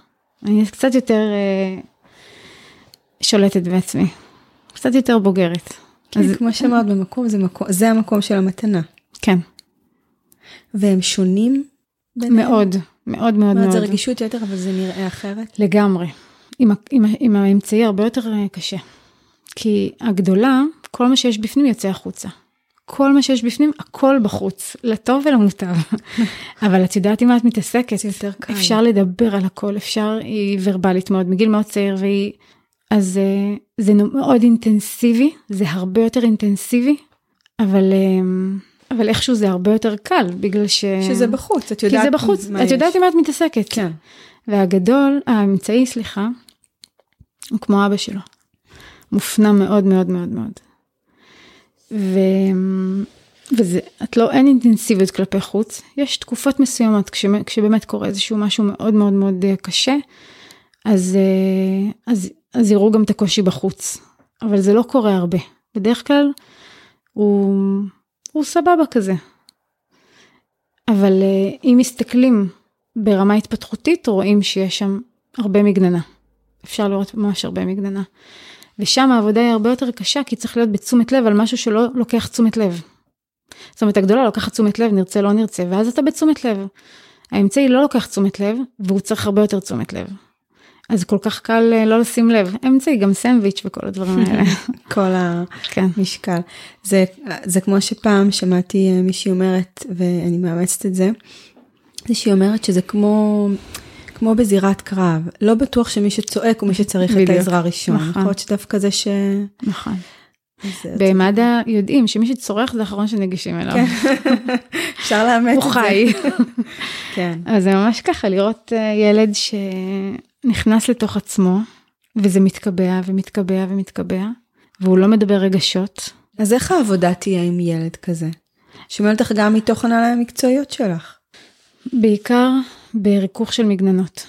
אני נהיית קצת יותר אה, שולטת בעצמי. קצת יותר בוגרת. כן, אז... כמו שאמרת, במקום זה, מקום, זה המקום של המתנה. כן. והם שונים ביניהם? מאוד, מאוד מאוד מאוד. זה רגישות יתר, אבל זה נראה אחרת? לגמרי. עם, עם, עם האמצעי הרבה יותר קשה. כי הגדולה, כל מה שיש בפנים יוצא החוצה. כל מה שיש בפנים, הכל בחוץ, לטוב ולמוטב. [LAUGHS] אבל את יודעת עם מה את מתעסקת, יותר קל. אפשר לדבר על הכל, אפשר, היא ורבלית מאוד, מגיל מאוד צעיר, והיא, אז אה, זה מאוד אינטנסיבי, זה הרבה יותר אינטנסיבי, אבל, אה, אבל איכשהו זה הרבה יותר קל, בגלל ש... שזה בחוץ, את יודעת כי זה בחוץ, את יש. יודעת עם מה את מתעסקת. כן. והגדול, האמצעי, סליחה, הוא כמו אבא שלו. מופנם מאוד מאוד מאוד מאוד. ו... וזה, את לא, אין אינטנסיביות כלפי חוץ, יש תקופות מסוימות כש, כשבאמת קורה איזשהו משהו מאוד מאוד מאוד אה, קשה, אז, אה, אז, אז יראו גם את הקושי בחוץ, אבל זה לא קורה הרבה, בדרך כלל הוא, הוא סבבה כזה. אבל אה, אם מסתכלים ברמה התפתחותית, רואים שיש שם הרבה מגננה. אפשר לראות ממש הרבה מגננה. ושם העבודה היא הרבה יותר קשה, כי צריך להיות בתשומת לב על משהו שלא לוקח תשומת לב. זאת אומרת, הגדולה לוקחת תשומת לב, נרצה, לא נרצה, ואז אתה בתשומת לב. האמצעי לא לוקח תשומת לב, והוא צריך הרבה יותר תשומת לב. אז כל כך קל אה, לא לשים לב. אמצעי, גם סנדוויץ' וכל הדברים [LAUGHS] האלה. כל המשקל. כן. זה, זה כמו שפעם שמעתי אה, מישהי אומרת, ואני מאמצת את זה, זה שהיא אומרת שזה כמו כמו בזירת קרב, לא בטוח שמי שצועק הוא מי שצריך בדיוק. את העזרה הראשון. נכון. יכול להיות שדווקא זה ש... נכון. במד"א יודעים שמי שצורך זה האחרון שניגשים אליו. כן. [LAUGHS] אפשר לאמץ את זה. הוא חי. [LAUGHS] כן. אז זה ממש ככה, לראות אה, ילד שנכנס לתוך עצמו, וזה מתקבע ומתקבע ומתקבע, והוא לא מדבר רגשות. אז איך העבודה תהיה עם ילד כזה? שומע אותך גם מתוך הנהלה המקצועיות שלך. בעיקר בריכוך של מגננות.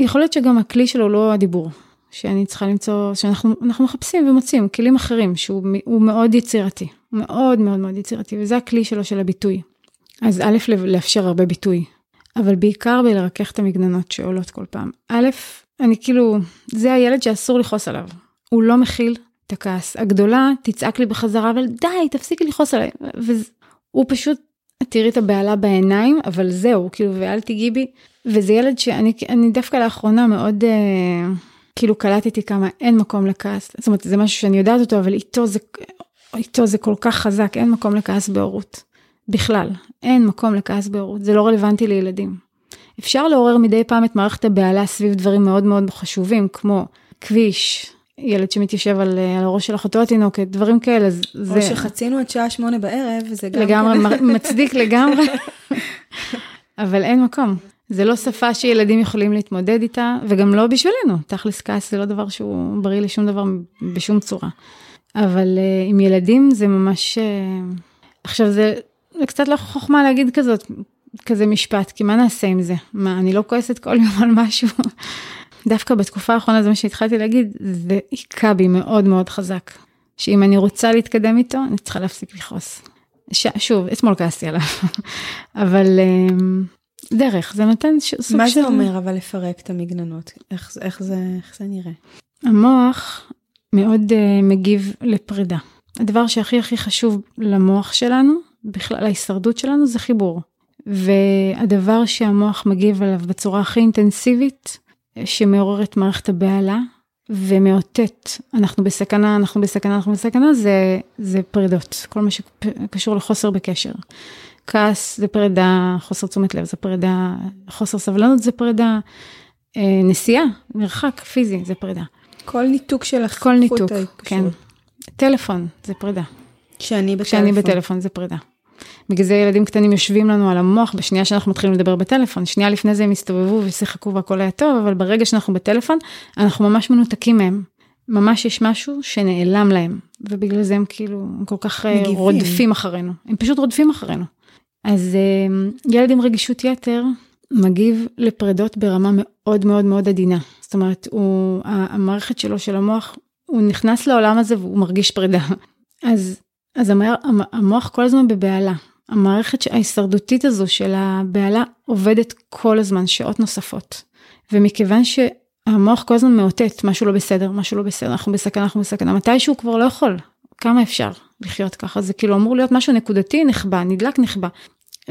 יכול להיות שגם הכלי שלו לא הדיבור, שאני צריכה למצוא, שאנחנו מחפשים ומוצאים כלים אחרים, שהוא מאוד יצירתי, מאוד מאוד מאוד יצירתי, וזה הכלי שלו של הביטוי. אז א', לאפשר הרבה ביטוי, אבל בעיקר בלרכך את המגננות שעולות כל פעם. א', אני כאילו, זה הילד שאסור לכעוס עליו. הוא לא מכיל את הכעס. הגדולה תצעק לי בחזרה, אבל די, תפסיקי לכעוס עליי. והוא פשוט תראי את הבהלה בעיניים, אבל זהו, כאילו, ואל תיגעי בי. וזה ילד שאני דווקא לאחרונה מאוד, אה, כאילו, קלטתי כמה אין מקום לכעס. זאת אומרת, זה משהו שאני יודעת אותו, אבל איתו זה, איתו זה כל כך חזק, אין מקום לכעס בהורות. בכלל, אין מקום לכעס בהורות, זה לא רלוונטי לילדים. אפשר לעורר מדי פעם את מערכת הבהלה סביב דברים מאוד מאוד חשובים, כמו כביש, ילד שמתיישב על, על הראש של אחותו התינוקת, דברים כאלה. זה... או שחצינו עד שעה שמונה בערב, וזה גם... לגמרי. מצדיק לגמרי, אבל אין מקום. זה לא שפה שילדים יכולים להתמודד איתה, וגם לא בשבילנו. תכלס כעס זה לא דבר שהוא בריא לשום דבר בשום צורה. אבל uh, עם ילדים זה ממש... Uh, עכשיו זה, זה קצת לא חוכמה להגיד כזאת, כזה משפט, כי מה נעשה עם זה? מה, אני לא כועסת כל יום על משהו? דווקא בתקופה האחרונה זה מה שהתחלתי להגיד, זה היכה בי מאוד מאוד חזק. שאם אני רוצה להתקדם איתו, אני צריכה להפסיק לכעוס. ש... שוב, אתמול כעסתי עליו, [LAUGHS] אבל אמ, דרך, זה נותן ש... סוג של... מה זה אומר אבל לפרק את המגננות? איך, איך, זה, איך זה נראה? המוח מאוד uh, מגיב לפרידה. הדבר שהכי הכי חשוב למוח שלנו, בכלל ההישרדות שלנו, זה חיבור. והדבר שהמוח מגיב עליו בצורה הכי אינטנסיבית, שמעורר את מערכת הבהלה ומאותת, אנחנו בסכנה, אנחנו בסכנה, אנחנו בסכנה, זה, זה פרידות, כל מה שקשור לחוסר בקשר. כעס זה פרידה, חוסר תשומת לב זה פרידה, חוסר סבלנות זה פרידה, אה, נסיעה, מרחק פיזי זה פרידה. כל ניתוק של כל ניתוק, כן. טלפון זה פרידה. כשאני בטלפון. כשאני בטלפון זה פרידה. בגלל זה ילדים קטנים יושבים לנו על המוח בשנייה שאנחנו מתחילים לדבר בטלפון, שנייה לפני זה הם הסתובבו ושיחקו והכל היה טוב, אבל ברגע שאנחנו בטלפון, אנחנו ממש מנותקים מהם. ממש יש משהו שנעלם להם, ובגלל זה הם כאילו הם כל כך אה, מגיבים. רודפים אחרינו, הם פשוט רודפים אחרינו. אז אה, ילד עם רגישות יתר מגיב לפרדות ברמה מאוד מאוד מאוד עדינה. זאת אומרת, הוא, המערכת שלו, של המוח, הוא נכנס לעולם הזה והוא מרגיש פרידה. [LAUGHS] אז אז המוח כל הזמן בבהלה. המערכת ההישרדותית הזו של הבהלה עובדת כל הזמן, שעות נוספות. ומכיוון שהמוח כל הזמן מאותת, משהו לא בסדר, משהו לא בסדר, אנחנו בסכנה, אנחנו בסכנה, מתישהו כבר לא יכול. כמה אפשר לחיות ככה? זה כאילו אמור להיות משהו נקודתי, נחבא, נדלק, נחבא.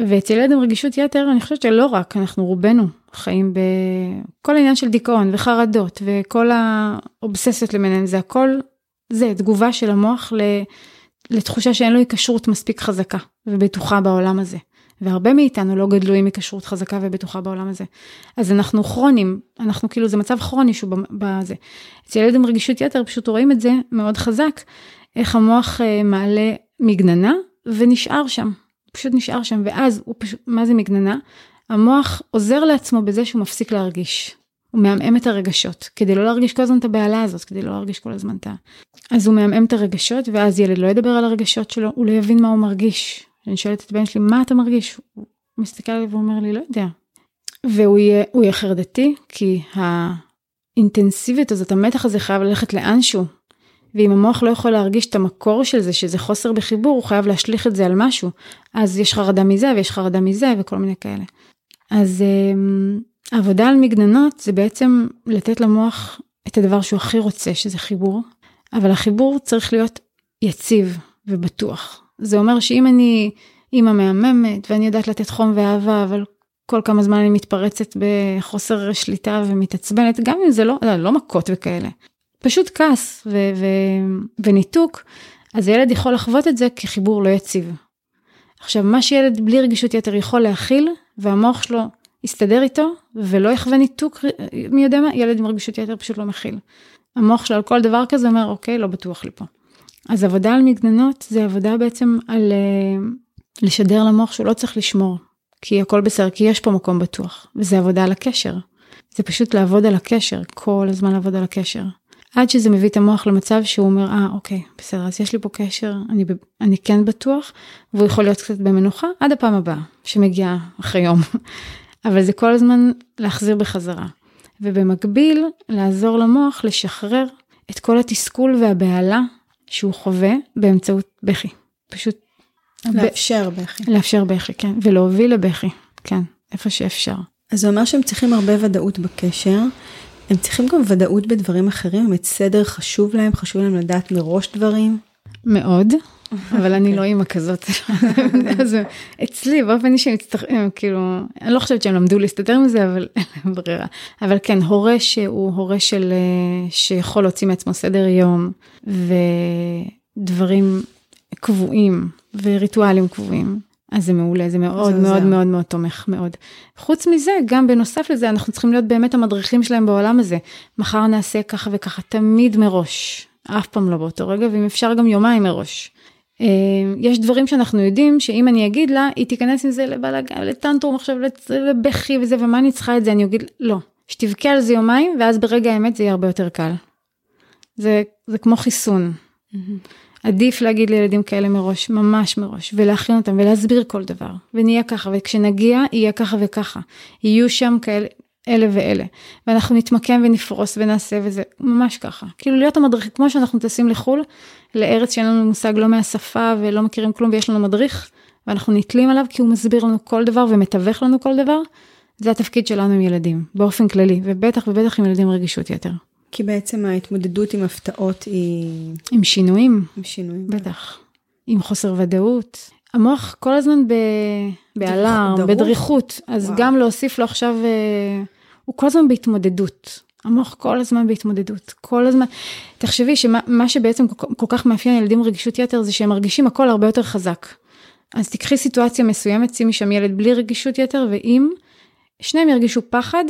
ואצל ילד עם רגישות יתר, אני חושבת שלא רק, אנחנו רובנו חיים בכל העניין של דיכאון וחרדות וכל האובססיות למיניהם, זה הכל, זה תגובה של המוח לתחושה שאין לו היקשרות מספיק חזקה ובטוחה בעולם הזה. והרבה מאיתנו לא גדלו עם היקשרות חזקה ובטוחה בעולם הזה. אז אנחנו כרונים, אנחנו כאילו, זה מצב כרוני שהוא בזה. אצל ילד עם רגישות יתר פשוט רואים את זה מאוד חזק, איך המוח אה, מעלה מגננה ונשאר שם. פשוט נשאר שם, ואז הוא פשוט, מה זה מגננה? המוח עוזר לעצמו בזה שהוא מפסיק להרגיש. הוא מעמעם את הרגשות, כדי לא להרגיש כל הזמן את הבהלה הזאת, כדי לא להרגיש כל הזמן את ה... אז הוא מעמעם את הרגשות, ואז ילד לא ידבר על הרגשות שלו, הוא לא יבין מה הוא מרגיש. אני שואלת את בן שלי, מה אתה מרגיש? הוא מסתכל עליי ואומר לי, לא יודע. והוא יהיה, יהיה חרדתי, כי האינטנסיביות הזאת, המתח הזה חייב ללכת לאנשהו. ואם המוח לא יכול להרגיש את המקור של זה, שזה חוסר בחיבור, הוא חייב להשליך את זה על משהו. אז יש חרדה מזה ויש חרדה מזה וכל מיני כאלה. אז אמ, עבודה על מגננות זה בעצם לתת למוח את הדבר שהוא הכי רוצה, שזה חיבור, אבל החיבור צריך להיות יציב ובטוח. זה אומר שאם אני אימא מהממת ואני יודעת לתת חום ואהבה, אבל כל כמה זמן אני מתפרצת בחוסר שליטה ומתעצבנת, גם אם זה לא, לא, לא מכות וכאלה, פשוט כעס ו- ו- וניתוק, אז הילד יכול לחוות את זה כחיבור לא יציב. עכשיו, מה שילד בלי רגישות יתר יכול להכיל, והמוח שלו יסתדר איתו, ולא יחווה ניתוק מי יודע מה, ילד עם רגישות יתר פשוט לא מכיל. המוח שלו על כל דבר כזה אומר, אוקיי, לא בטוח לי פה. אז עבודה על מגננות זה עבודה בעצם על uh, לשדר למוח שהוא לא צריך לשמור, כי הכל בסדר, כי יש פה מקום בטוח, וזה עבודה על הקשר. זה פשוט לעבוד על הקשר, כל הזמן לעבוד על הקשר. עד שזה מביא את המוח למצב שהוא אומר, אה, אוקיי, בסדר, אז יש לי פה קשר, אני, אני כן בטוח, והוא יכול להיות קצת במנוחה עד הפעם הבאה, שמגיעה אחרי יום. אבל זה כל הזמן להחזיר בחזרה. ובמקביל, לעזור למוח לשחרר את כל התסכול והבהלה שהוא חווה באמצעות בכי. פשוט... לאפשר ב... בכי. לאפשר בכי, כן. ולהוביל לבכי, כן, איפה שאפשר. אז זה אומר שהם צריכים הרבה ודאות בקשר. הם צריכים גם ודאות בדברים אחרים, באמת סדר חשוב להם, חשוב להם לדעת מראש דברים. מאוד. אבל אני לא אימא כזאת. אז אצלי באופן אישי מצטרפים, כאילו, אני לא חושבת שהם למדו להסתדר עם זה, אבל אין להם ברירה. אבל כן, הורה שהוא הורה של, אה, שיכול להוציא מעצמו סדר יום, ודברים קבועים, וריטואלים קבועים. אז זה מעולה, זה מאוד זה מאוד מאוד מאוד תומך, מאוד. חוץ מזה, גם בנוסף לזה, אנחנו צריכים להיות באמת המדריכים שלהם בעולם הזה. מחר נעשה ככה וככה, תמיד מראש, אף פעם לא באותו רגע, ואם אפשר גם יומיים מראש. אה, יש דברים שאנחנו יודעים שאם אני אגיד לה, היא תיכנס עם זה לבלאגן, לטנטרום עכשיו, לבכי וזה, ומה אני צריכה את זה, אני אגיד, לא, שתבכה על זה יומיים, ואז ברגע האמת זה יהיה הרבה יותר קל. זה, זה כמו חיסון. Mm-hmm. עדיף להגיד לילדים כאלה מראש, ממש מראש, ולהכין אותם ולהסביר כל דבר, ונהיה ככה, וכשנגיע יהיה ככה וככה. יהיו שם כאלה, אלה ואלה. ואנחנו נתמקם ונפרוס ונעשה וזה ממש ככה. כאילו להיות המדריך, כמו שאנחנו טסים לחו"ל, לארץ שאין לנו מושג לא מהשפה ולא מכירים כלום ויש לנו מדריך, ואנחנו נתלים עליו כי הוא מסביר לנו כל דבר ומתווך לנו כל דבר, זה התפקיד שלנו עם ילדים, באופן כללי, ובטח ובטח עם ילדים רגישות יתר. כי בעצם ההתמודדות עם הפתעות היא... עם שינויים. עם שינויים. בטח. עם חוסר ודאות. המוח כל הזמן ב... באלארם, בדריכות, אז וואו. גם להוסיף לו עכשיו, אה, הוא כל הזמן בהתמודדות. המוח כל הזמן בהתמודדות, כל הזמן. תחשבי שמה שבעצם כל, כך מאפיין ילדים רגישות יתר זה שהם מרגישים הכל הרבה יותר חזק. אז תקחי סיטואציה מסוימת, שימי שם ילד בלי רגישות יתר, ואם שניהם ירגישו פחד,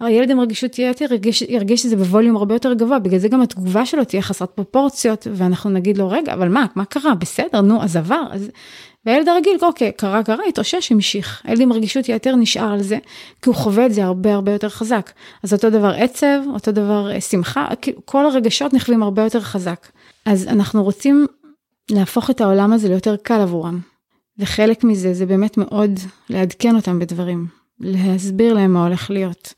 הילד עם רגישות יתר ירגיש, ירגיש את זה בווליום הרבה יותר גבוה, בגלל זה גם התגובה שלו תהיה חסרת פרופורציות, ואנחנו נגיד לו, רגע, אבל מה, מה קרה? בסדר, נו, אז עבר. אז... והילד הרגיל, אוקיי, קרה, קרה, התאושש, המשיך. הילד עם רגישות יתר נשאר על זה, כי הוא חווה את זה הרבה הרבה יותר חזק. אז אותו דבר עצב, אותו דבר אה, שמחה, כל הרגשות נחווים הרבה יותר חזק. אז אנחנו רוצים להפוך את העולם הזה ליותר קל עבורם. וחלק מזה זה באמת מאוד לעדכן אותם בדברים, להסביר להם מה הולך להיות.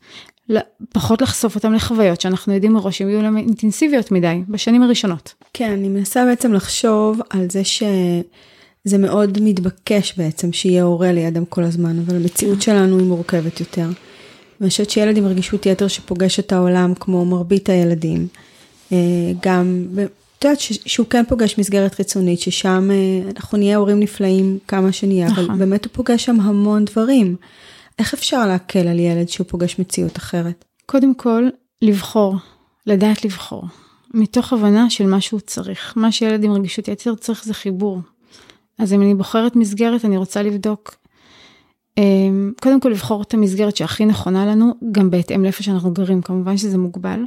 פחות לחשוף אותם לחוויות שאנחנו יודעים מראש שהן יהיו להם אינטנסיביות מדי בשנים הראשונות. כן, אני מנסה בעצם לחשוב על זה שזה מאוד מתבקש בעצם שיהיה הורה לידם כל הזמן, אבל המציאות שלנו היא מורכבת יותר. ואני חושבת שילד עם רגישות יתר שפוגש את העולם כמו מרבית הילדים, אה, גם את יודעת שהוא כן פוגש מסגרת חיצונית, ששם אה, אנחנו נהיה הורים נפלאים כמה שנהיה, נכון. אבל באמת הוא פוגש שם המון דברים. איך אפשר להקל על ילד שהוא פוגש מציאות אחרת? קודם כל, לבחור, לדעת לבחור, מתוך הבנה של מה שהוא צריך. מה שילד עם רגישות יתר צריך זה חיבור. אז אם אני בוחרת מסגרת, אני רוצה לבדוק, אמ, קודם כל לבחור את המסגרת שהכי נכונה לנו, גם בהתאם לאיפה שאנחנו גרים, כמובן שזה מוגבל.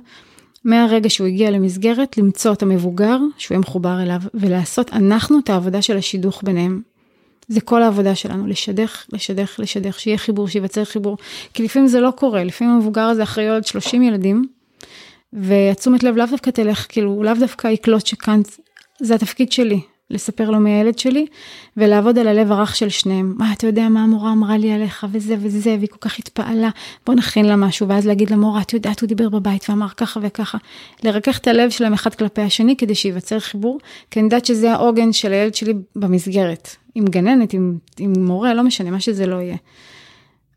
מהרגע שהוא הגיע למסגרת, למצוא את המבוגר שהוא יהיה מחובר אליו, ולעשות אנחנו את העבודה של השידוך ביניהם. זה כל העבודה שלנו, לשדך, לשדך, לשדך, שיהיה חיבור, שייווצר חיבור. כי לפעמים זה לא קורה, לפעמים המבוגר הזה אחרי עוד 30 ילדים, והתשומת לב לאו דווקא תלך, כאילו, לאו דווקא יקלוט שכאן זה התפקיד שלי, לספר לו מהילד שלי, ולעבוד על הלב הרך של שניהם. מה, אתה יודע מה המורה אמרה לי עליך, וזה וזה, והיא כל כך התפעלה, בוא נכין לה משהו, ואז להגיד למורה, את יודעת, הוא דיבר בבית ואמר ככה וככה. לרכך את הלב שלהם אחד כלפי השני, כדי שייווצר חיבור, כי אני יודעת שזה העוגן של הילד שלי במסגרת. עם גננת, עם, עם מורה, לא משנה, מה שזה לא יהיה.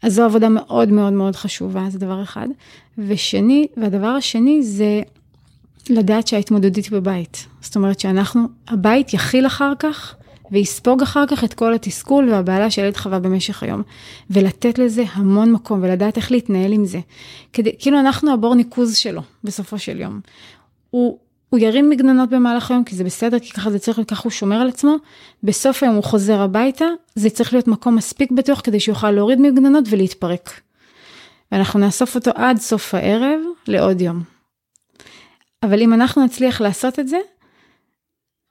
אז זו עבודה מאוד מאוד מאוד חשובה, זה דבר אחד. ושני, והדבר השני זה לדעת שההתמודדות היא בבית. זאת אומרת שאנחנו, הבית יכיל אחר כך ויספוג אחר כך את כל התסכול והבעלה שהילד חווה במשך היום. ולתת לזה המון מקום ולדעת איך להתנהל עם זה. כדי, כאילו אנחנו הבור ניקוז שלו בסופו של יום. הוא, הוא ירים מגננות במהלך היום כי זה בסדר, כי ככה זה צריך להיות, ככה הוא שומר על עצמו. בסוף היום הוא חוזר הביתה, זה צריך להיות מקום מספיק בטוח כדי שיוכל להוריד מגננות ולהתפרק. ואנחנו נאסוף אותו עד סוף הערב לעוד יום. אבל אם אנחנו נצליח לעשות את זה,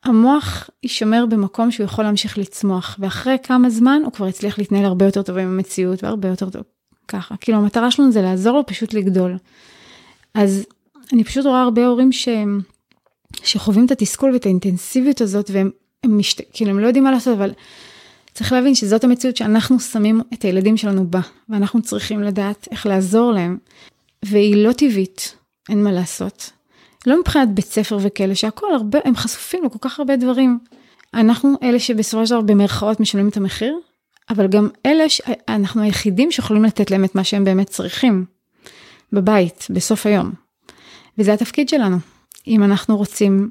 המוח יישמר במקום שהוא יכול להמשיך לצמוח, ואחרי כמה זמן הוא כבר יצליח להתנהל הרבה יותר טוב עם המציאות והרבה יותר טוב ככה. כאילו המטרה שלנו זה לעזור לו פשוט לגדול. אז אני פשוט רואה הרבה הורים שהם, שחווים את התסכול ואת האינטנסיביות הזאת, והם הם משת... כאילו הם לא יודעים מה לעשות, אבל צריך להבין שזאת המציאות שאנחנו שמים את הילדים שלנו בה, ואנחנו צריכים לדעת איך לעזור להם, והיא לא טבעית, אין מה לעשות. לא מבחינת בית ספר וכאלה, שהכל הרבה, הם חשופים לכל כך הרבה דברים. אנחנו אלה שבסופו של דבר במרכאות משלמים את המחיר, אבל גם אלה שאנחנו היחידים שיכולים לתת להם את מה שהם באמת צריכים, בבית, בסוף היום. וזה התפקיד שלנו, אם אנחנו רוצים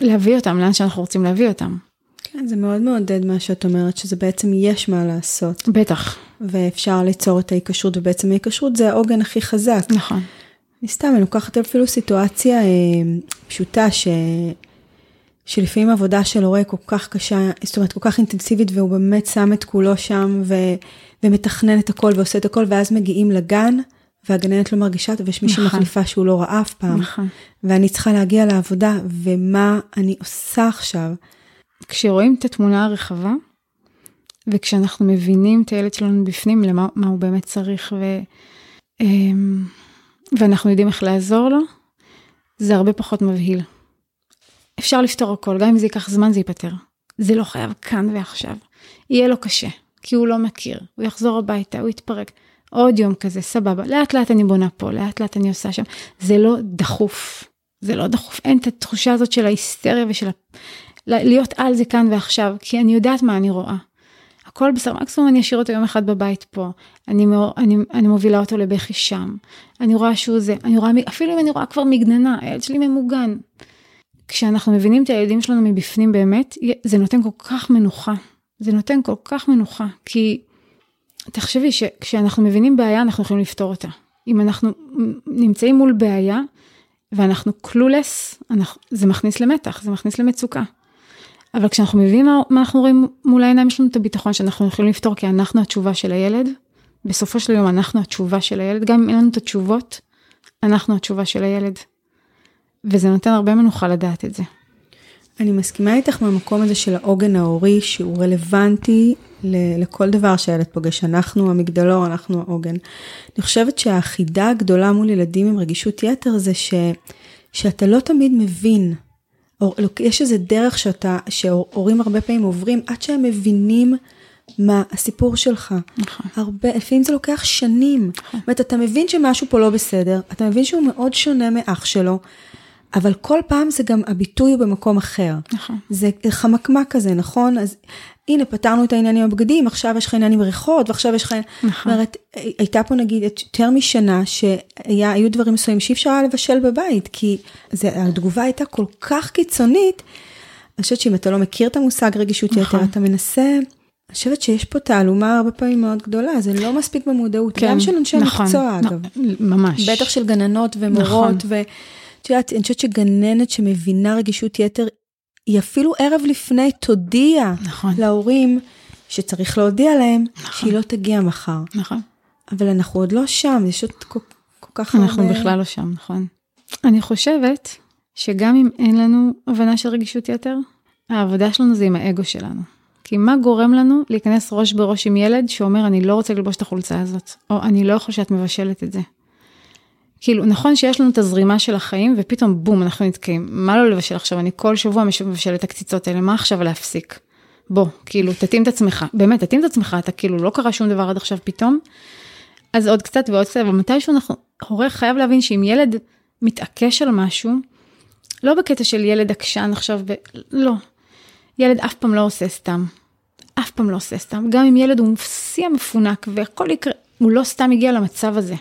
להביא אותם לאן שאנחנו רוצים להביא אותם. כן, זה מאוד מעודד מה שאת אומרת, שזה בעצם יש מה לעשות. בטח. ואפשר ליצור את ההיקשרות, ובעצם ההיקשרות זה העוגן הכי חזק. נכון. אני סתם, אני לוקחת אפילו סיטואציה אה, פשוטה, ש... שלפעמים עבודה של הורה כל כך קשה, זאת אומרת, כל כך אינטנסיבית, והוא באמת שם את כולו שם, ו... ומתכנן את הכל ועושה את הכל, ואז מגיעים לגן, והגננת לא מרגישה ויש מישהי נכון. מחליפה שהוא לא ראה אף פעם. נכון. ואני צריכה להגיע לעבודה, ומה אני עושה עכשיו? כשרואים את התמונה הרחבה, וכשאנחנו מבינים את הילד שלנו בפנים, למה הוא באמת צריך, ו... ואנחנו יודעים איך לעזור לו, זה הרבה פחות מבהיל. אפשר לפתור הכל, גם אם זה ייקח זמן זה ייפתר. זה לא חייב כאן ועכשיו. יהיה לו קשה, כי הוא לא מכיר, הוא יחזור הביתה, הוא יתפרק. עוד יום כזה, סבבה, לאט לאט אני בונה פה, לאט לאט אני עושה שם. זה לא דחוף, זה לא דחוף, אין את התחושה הזאת של ההיסטריה ושל ה... להיות על זה כאן ועכשיו, כי אני יודעת מה אני רואה. הכל בסדר, מקסימום אני אשאיר אותו יום אחד בבית פה, אני, אני, אני מובילה אותו לבכי שם, אני רואה שהוא זה, אני רואה, אפילו אם אני רואה כבר מגננה, הילד שלי ממוגן. כשאנחנו מבינים את הילדים שלנו מבפנים באמת, זה נותן כל כך מנוחה. זה נותן כל כך מנוחה, כי תחשבי שכשאנחנו מבינים בעיה, אנחנו יכולים לפתור אותה. אם אנחנו נמצאים מול בעיה, ואנחנו קלולס, זה מכניס למתח, זה מכניס למצוקה. אבל כשאנחנו מבינים מה, מה אנחנו רואים מול העיניים, יש לנו את הביטחון שאנחנו יכולים לפתור, כי אנחנו התשובה של הילד. בסופו של יום אנחנו התשובה של הילד, גם אם אין לנו את התשובות, אנחנו התשובה של הילד. וזה נותן הרבה מנוחה לדעת את זה. אני מסכימה איתך מהמקום הזה של העוגן ההורי, שהוא רלוונטי לכל דבר שהילד פוגש. אנחנו המגדלור, אנחנו העוגן. אני חושבת שהחידה הגדולה מול ילדים עם רגישות יתר זה ש, שאתה לא תמיד מבין יש איזה דרך שאתה, שהורים הרבה פעמים עוברים עד שהם מבינים מה הסיפור שלך. נכון. הרבה, לפעמים זה לוקח שנים. נכון. זאת אומרת, אתה מבין שמשהו פה לא בסדר, אתה מבין שהוא מאוד שונה מאח שלו, אבל כל פעם זה גם הביטוי הוא במקום אחר. נכון. זה חמקמק כזה, נכון? אז הנה, פתרנו את העניין עם הבגדים, עכשיו יש לך עניין עם ריחות, ועכשיו יש לך... נכון. אומרת, הייתה פה נגיד יותר משנה שהיו דברים מסוימים שאי אפשר היה לבשל בבית, כי זה, התגובה הייתה כל כך קיצונית. אני חושבת שאם אתה לא מכיר את המושג רגישות נכון. יתר, אתה מנסה... אני חושבת שיש פה תעלומה הרבה פעמים מאוד גדולה, זה לא מספיק במודעות, כן, גם של אנשי נכון, מקצוע אגב. ממש. בטח של גננות ומורות, נכון. ואת יודעת, אני חושבת שגננת שמבינה רגישות יתר, היא אפילו ערב לפני תודיע נכון. להורים שצריך להודיע להם נכון. שהיא לא תגיע מחר. נכון. אבל אנחנו עוד לא שם, יש עוד כל, כל כך הרבה... אנחנו בכלל לא שם, נכון. אני חושבת שגם אם אין לנו הבנה של רגישות יתר, העבודה שלנו זה עם האגו שלנו. כי מה גורם לנו להיכנס ראש בראש עם ילד שאומר, אני לא רוצה ללבוש את החולצה הזאת, או אני לא יכול שאת מבשלת את זה. כאילו, נכון שיש לנו את הזרימה של החיים, ופתאום בום, אנחנו נתקעים. מה לא לבשל עכשיו? אני כל שבוע מבשל את הקציצות האלה, מה עכשיו להפסיק? בוא, כאילו, תתאים את עצמך. באמת, תתאים את עצמך, אתה כאילו, לא קרה שום דבר עד עכשיו פתאום. אז עוד קצת ועוד קצת, אבל מתישהו אנחנו, הורה חייב להבין שאם ילד מתעקש על משהו, לא בקטע של ילד עקשן עכשיו, ב... לא. ילד אף פעם לא עושה סתם. אף פעם לא עושה סתם. גם אם ילד הוא מפסיע מפונק והכל יקרה, הוא לא סתם הגיע למצב הזה.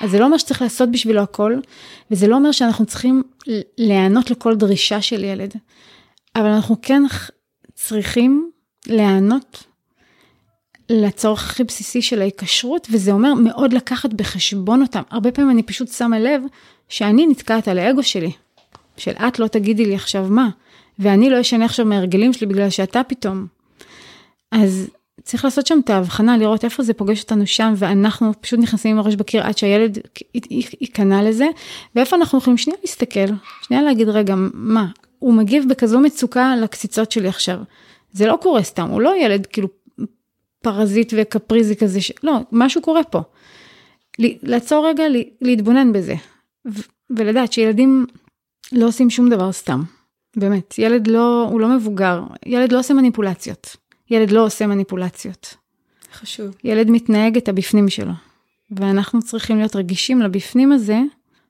אז זה לא אומר שצריך לעשות בשבילו הכל, וזה לא אומר שאנחנו צריכים להיענות לכל דרישה של ילד, אבל אנחנו כן צריכים להיענות לצורך הכי בסיסי של ההיקשרות, וזה אומר מאוד לקחת בחשבון אותם. הרבה פעמים אני פשוט שמה לב שאני נתקעת על האגו שלי, של את לא תגידי לי עכשיו מה, ואני לא אשנה עכשיו מהרגלים שלי בגלל שאתה פתאום. אז צריך לעשות שם את ההבחנה, לראות איפה זה פוגש אותנו שם, ואנחנו פשוט נכנסים עם הראש בקיר עד שהילד ייכנע לזה, ואיפה אנחנו יכולים שנייה להסתכל, שנייה להגיד, רגע, מה, הוא מגיב בכזו מצוקה לקציצות שלי עכשיו. זה לא קורה סתם, הוא לא ילד כאילו פרזיט וקפריזי כזה, ש... לא, משהו קורה פה. לעצור רגע, להתבונן בזה, ולדעת שילדים לא עושים שום דבר סתם. באמת, ילד לא, הוא לא מבוגר, ילד לא עושה מניפולציות. ילד לא עושה מניפולציות. חשוב. ילד מתנהג את הבפנים שלו. ואנחנו צריכים להיות רגישים לבפנים הזה.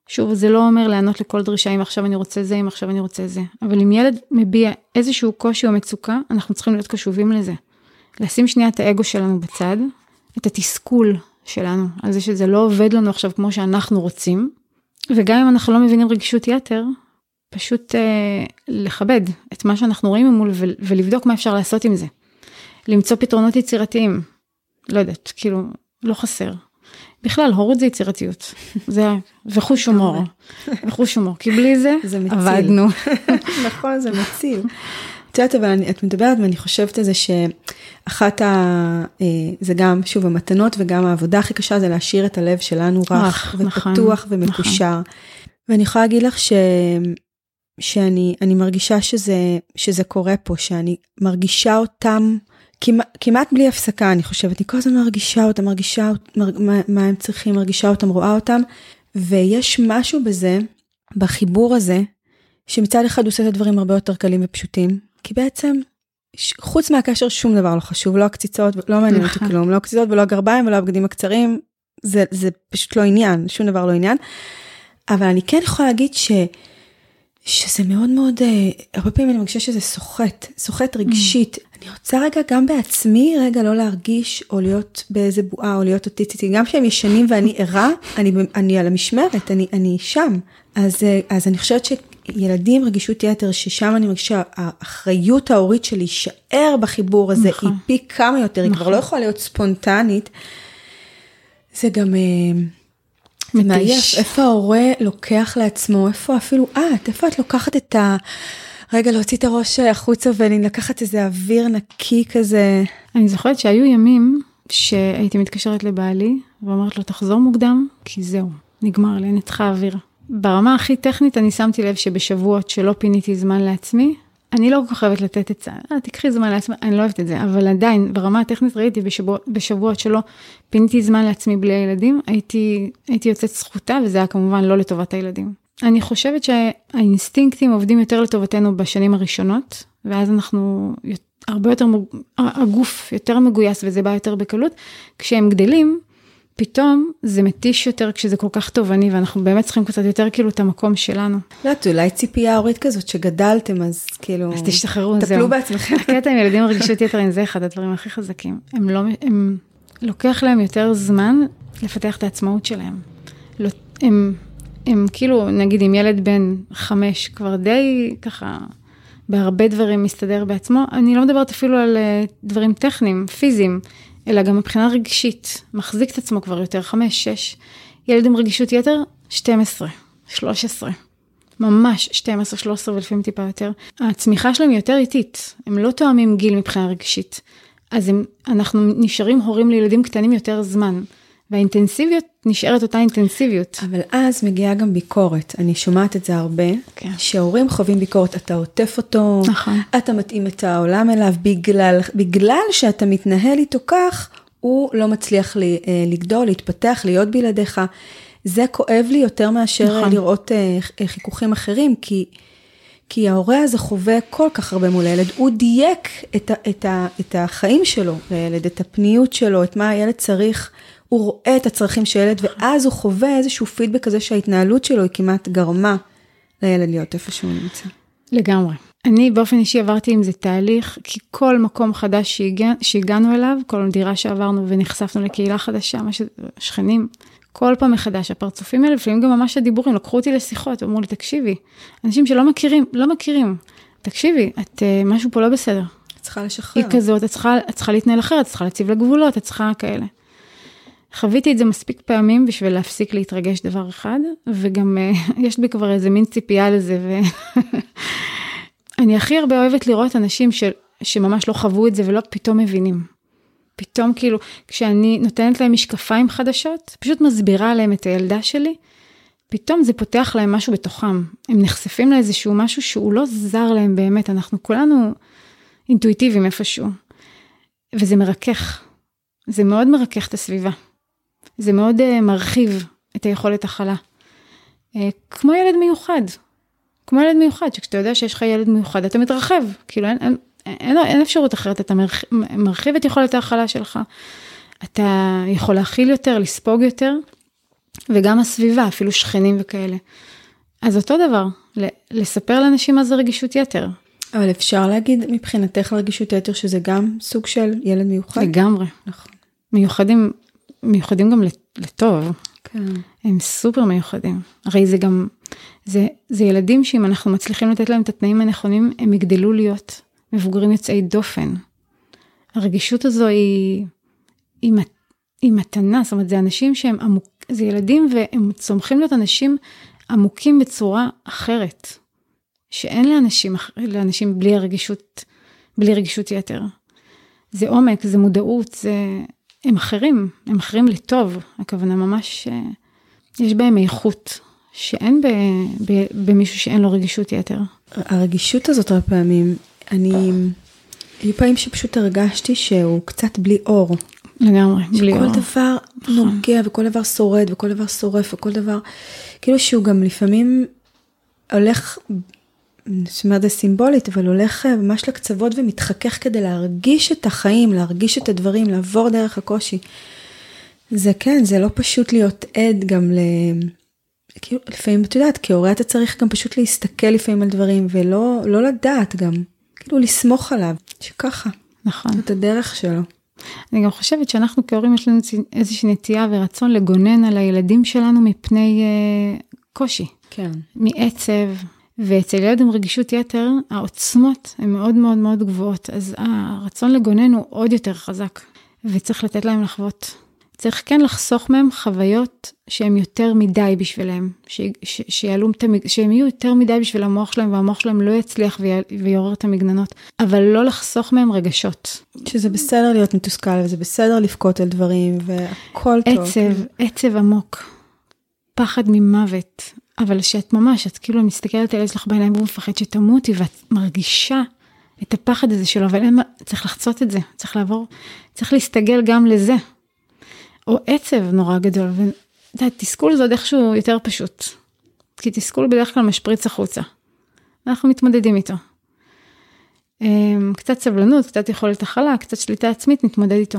שוב, זה לא אומר לענות לכל דרישה אם עכשיו אני רוצה זה, אם עכשיו אני רוצה זה. אבל אם ילד מביע איזשהו קושי או מצוקה, אנחנו צריכים להיות קשובים לזה. לשים שנייה את האגו שלנו בצד, את התסכול שלנו, על זה שזה לא עובד לנו עכשיו כמו שאנחנו רוצים. וגם אם אנחנו לא מבינים רגישות יתר, פשוט אה, לכבד את מה שאנחנו רואים ממול ולבדוק מה אפשר לעשות עם זה. למצוא פתרונות יצירתיים. לא יודעת, כאילו, לא חסר. בכלל, הורות זה יצירתיות. זה, וחוש הומור. וחוש הומור, כי בלי זה, זה מציל. עבדנו. [LAUGHS] נכון, זה מציל. את יודעת, אבל אני, את מדברת ואני חושבת על זה שאחת ה... אה, זה גם, שוב, המתנות וגם העבודה הכי קשה זה להשאיר את הלב שלנו רך, נכון, ופתוח נכון, ומקושר. נכון. ואני יכולה להגיד לך ש... שאני מרגישה שזה, שזה קורה פה, שאני מרגישה אותם כמעט, כמעט בלי הפסקה, אני חושבת. אני כל הזמן מרגישה אותם, מרגישה מר, מה, מה הם צריכים, מרגישה אותם, רואה אותם, ויש משהו בזה, בחיבור הזה, שמצד אחד עושה את הדברים הרבה יותר קלים ופשוטים, כי בעצם, חוץ מהקשר שום דבר לא חשוב, לא הקציצות, לא מעניין אותי נכון. כלום, לא הקציצות ולא הגרביים ולא הבגדים הקצרים, זה, זה פשוט לא עניין, שום דבר לא עניין. אבל אני כן יכולה להגיד ש... שזה מאוד מאוד, אה, הרבה פעמים אני מרגישה שזה סוחט, סוחט רגשית. Mm. אני רוצה רגע גם בעצמי, רגע לא להרגיש או להיות באיזה בועה או להיות אוטיסטית, גם כשהם ישנים ואני [LAUGHS] ערה, אני, אני על המשמרת, אני, אני שם. אז, אה, אז אני חושבת שילדים רגישות יתר, ששם אני מרגישה, האחריות ההורית שלי להישאר בחיבור הזה, נכון. היא פי כמה יותר, נכון. היא כבר לא יכולה להיות ספונטנית. זה גם... אה, מעייף, איפה ההורה לוקח לעצמו, איפה אפילו את, איפה את לוקחת את ה... רגע, להוציא את הראש החוצה ולקחת איזה אוויר נקי כזה. אני זוכרת שהיו ימים שהייתי מתקשרת לבעלי ואומרת לו, תחזור מוקדם, כי זהו, נגמר לי, אין איתך אוויר. ברמה הכי טכנית אני שמתי לב שבשבועות שלא פיניתי זמן לעצמי, אני לא כל כך אוהבת לתת זה, אה, תקחי זמן לעצמי, אני לא אוהבת את זה, אבל עדיין, ברמה הטכנית ראיתי בשבוע, בשבועות שלא פיניתי זמן לעצמי בלי הילדים, הייתי, הייתי יוצאת זכותה, וזה היה כמובן לא לטובת הילדים. אני חושבת שהאינסטינקטים עובדים יותר לטובתנו בשנים הראשונות, ואז אנחנו הרבה יותר, הגוף יותר מגויס וזה בא יותר בקלות. כשהם גדלים, פתאום זה מתיש יותר כשזה כל כך תובעני, ואנחנו באמת צריכים קצת יותר כאילו את המקום שלנו. לא יודעת, אולי ציפייה הורית כזאת שגדלתם, אז כאילו... אז תשתחררו, זהו. טפלו בעצמכם. [LAUGHS] הקטע עם ילדים עם רגישות יתר, זה אחד הדברים הכי חזקים. הם לא, הם, לוקח להם יותר זמן לפתח את העצמאות שלהם. לא, הם, הם כאילו, נגיד אם ילד בן חמש כבר די ככה, בהרבה דברים מסתדר בעצמו, אני לא מדברת אפילו על uh, דברים טכניים, פיזיים. אלא גם מבחינה רגשית, מחזיק את עצמו כבר יותר, 5, 6. ילד עם רגישות יתר, 12, 13. ממש 12, 13 ולפעמים טיפה יותר. הצמיחה שלהם היא יותר איטית, הם לא תואמים גיל מבחינה רגשית. אז הם, אנחנו נשארים הורים לילדים קטנים יותר זמן. והאינטנסיביות נשארת אותה אינטנסיביות. אבל אז מגיעה גם ביקורת, אני שומעת את זה הרבה, כן. שהורים חווים ביקורת, אתה עוטף אותו, נכון. אתה מתאים את העולם אליו, בגלל, בגלל שאתה מתנהל איתו כך, הוא לא מצליח לי, אה, לגדול, להתפתח, להיות בלעדיך. זה כואב לי יותר מאשר נכון. לראות אה, חיכוכים אחרים, כי... כי ההורה הזה חווה כל כך הרבה מול הילד, הוא דייק את, ה, את, ה, את החיים שלו לילד, את הפניות שלו, את מה הילד צריך. הוא רואה את הצרכים של ילד, ואז הוא חווה איזשהו פידבק כזה שההתנהלות שלו היא כמעט גרמה לילד להיות איפה שהוא נמצא. לגמרי. אני באופן אישי עברתי עם זה תהליך, כי כל מקום חדש שהגע, שהגענו אליו, כל דירה שעברנו ונחשפנו לקהילה חדשה, מה שכנים, כל פעם מחדש, הפרצופים האלה, לפעמים גם ממש הדיבורים, לקחו אותי לשיחות, אמרו לי, תקשיבי, אנשים שלא מכירים, לא מכירים, תקשיבי, את, uh, משהו פה לא בסדר. את צריכה לשחרר. היא כזאת, את צריכה, את צריכה להתנהל אחרת, את צריכה להציב לה גבולות, את צריכה כאלה. חוויתי את זה מספיק פעמים בשביל להפסיק להתרגש דבר אחד, וגם uh, [LAUGHS] יש בי כבר איזה מין ציפייה לזה, ואני [LAUGHS] הכי הרבה אוהבת לראות אנשים ש... שממש לא חוו את זה ולא פתאום מבינים. פתאום כאילו, כשאני נותנת להם משקפיים חדשות, פשוט מסבירה להם את הילדה שלי, פתאום זה פותח להם משהו בתוכם. הם נחשפים לאיזשהו משהו שהוא לא זר להם באמת, אנחנו כולנו אינטואיטיביים איפשהו. וזה מרכך. זה מאוד מרכך את הסביבה. זה מאוד uh, מרחיב את היכולת הכלה. Uh, כמו ילד מיוחד, כמו ילד מיוחד, שכשאתה יודע שיש לך ילד מיוחד, אתה מתרחב, כאילו אין, אין, אין, אין אפשרות אחרת, אתה מרחיב, מרחיב את יכולת ההכלה שלך, אתה יכול להכיל יותר, לספוג יותר, וגם הסביבה, אפילו שכנים וכאלה. אז אותו דבר, לספר לאנשים מה זה רגישות יתר. אבל אפשר להגיד מבחינתך רגישות יתר שזה גם סוג של ילד מיוחד? לגמרי. נכון. מיוחדים מיוחדים גם לטוב. כן. הם סופר מיוחדים. הרי זה גם, זה, זה ילדים שאם אנחנו מצליחים לתת להם את התנאים הנכונים, הם יגדלו להיות מבוגרים יוצאי דופן. הרגישות הזו היא, היא, היא מתנה, זאת אומרת, זה אנשים שהם עמוק, זה ילדים והם צומחים להיות אנשים עמוקים בצורה אחרת, שאין לאנשים, לאנשים בלי הרגישות, בלי רגישות יתר. זה עומק, זה מודעות, זה, הם אחרים, הם אחרים לטוב, הכוונה ממש, אה, יש בהם איכות, שאין ב, ב, במישהו שאין לו רגישות יתר. הרגישות הזאת הרבה פעמים, אני, היו פעמים שפשוט הרגשתי שהוא קצת בלי אור. לגמרי, בלי אור. שכל דבר נכון. נוגע וכל דבר שורד וכל דבר שורף וכל דבר, כאילו שהוא גם לפעמים הולך אומרת זה סימבולית, אבל הולך אה, ממש לקצוות ומתחכך כדי להרגיש את החיים, להרגיש את הדברים, לעבור דרך הקושי. זה כן, זה לא פשוט להיות עד גם ל... כאילו, לפעמים, את יודעת, כהורה אתה צריך גם פשוט להסתכל לפעמים על דברים, ולא לא לדעת גם, כאילו לסמוך עליו, שככה. נכון. את הדרך שלו. אני גם חושבת שאנחנו כהורים יש לנו איזושהי נטייה ורצון לגונן על הילדים שלנו מפני uh, קושי. כן. מעצב, ואצל ילד עם רגישות יתר, העוצמות הן מאוד מאוד מאוד גבוהות, אז הרצון לגונן הוא עוד יותר חזק, וצריך לתת להם לחוות. צריך כן לחסוך מהם חוויות שהן יותר מדי בשבילם, ש, ש, שיעלו, שהם יהיו יותר מדי בשביל המוח שלהם, והמוח שלהם לא יצליח ויעורר את המגננות, אבל לא לחסוך מהם רגשות. שזה בסדר להיות מתוסכל, וזה בסדר לבכות על דברים, והכל טוב. עצב, עצב עמוק, פחד ממוות, אבל שאת ממש, את כאילו מסתכלת על הילד שלך בעיניים והוא מפחד שתמותי ואת מרגישה את הפחד הזה שלו, אבל אין מה, צריך לחצות את זה, צריך לעבור, צריך להסתגל גם לזה. או עצב נורא גדול, ואת יודעת, תסכול זה עוד איכשהו יותר פשוט. כי תסכול בדרך כלל משפריץ החוצה. אנחנו מתמודדים איתו. אמ, קצת סבלנות, קצת יכולת הכלה, קצת שליטה עצמית, נתמודד איתו.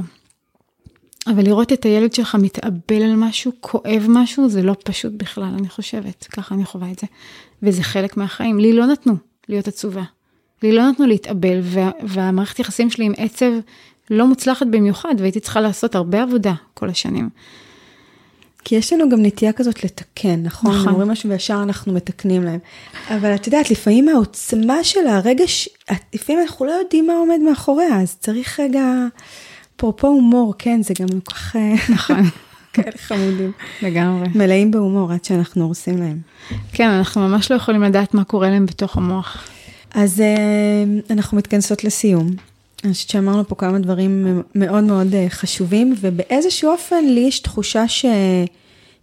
אבל לראות את הילד שלך מתאבל על משהו, כואב משהו, זה לא פשוט בכלל, אני חושבת. ככה אני חווה את זה. וזה חלק מהחיים. לי לא נתנו להיות עצובה. לי לא נתנו להתאבל, וה, והמערכת יחסים שלי עם עצב לא מוצלחת במיוחד, והייתי צריכה לעשות הרבה עבודה כל השנים. כי יש לנו גם נטייה כזאת לתקן, נכון? נכון. אומרים משהו וישר אנחנו מתקנים להם. אבל את יודעת, לפעמים העוצמה של הרגש, לפעמים אנחנו לא יודעים מה עומד מאחוריה, אז צריך רגע, אפרופו הומור, כן, זה גם כל כך... אה, נכון. [LAUGHS] כאלה חמודים. לגמרי. מלאים בהומור עד שאנחנו הורסים להם. כן, אנחנו ממש לא יכולים לדעת מה קורה להם בתוך המוח. אז אה, אנחנו מתכנסות לסיום. אני חושבת שאמרנו פה כמה דברים מאוד מאוד אה, חשובים, ובאיזשהו אופן לי יש תחושה ש...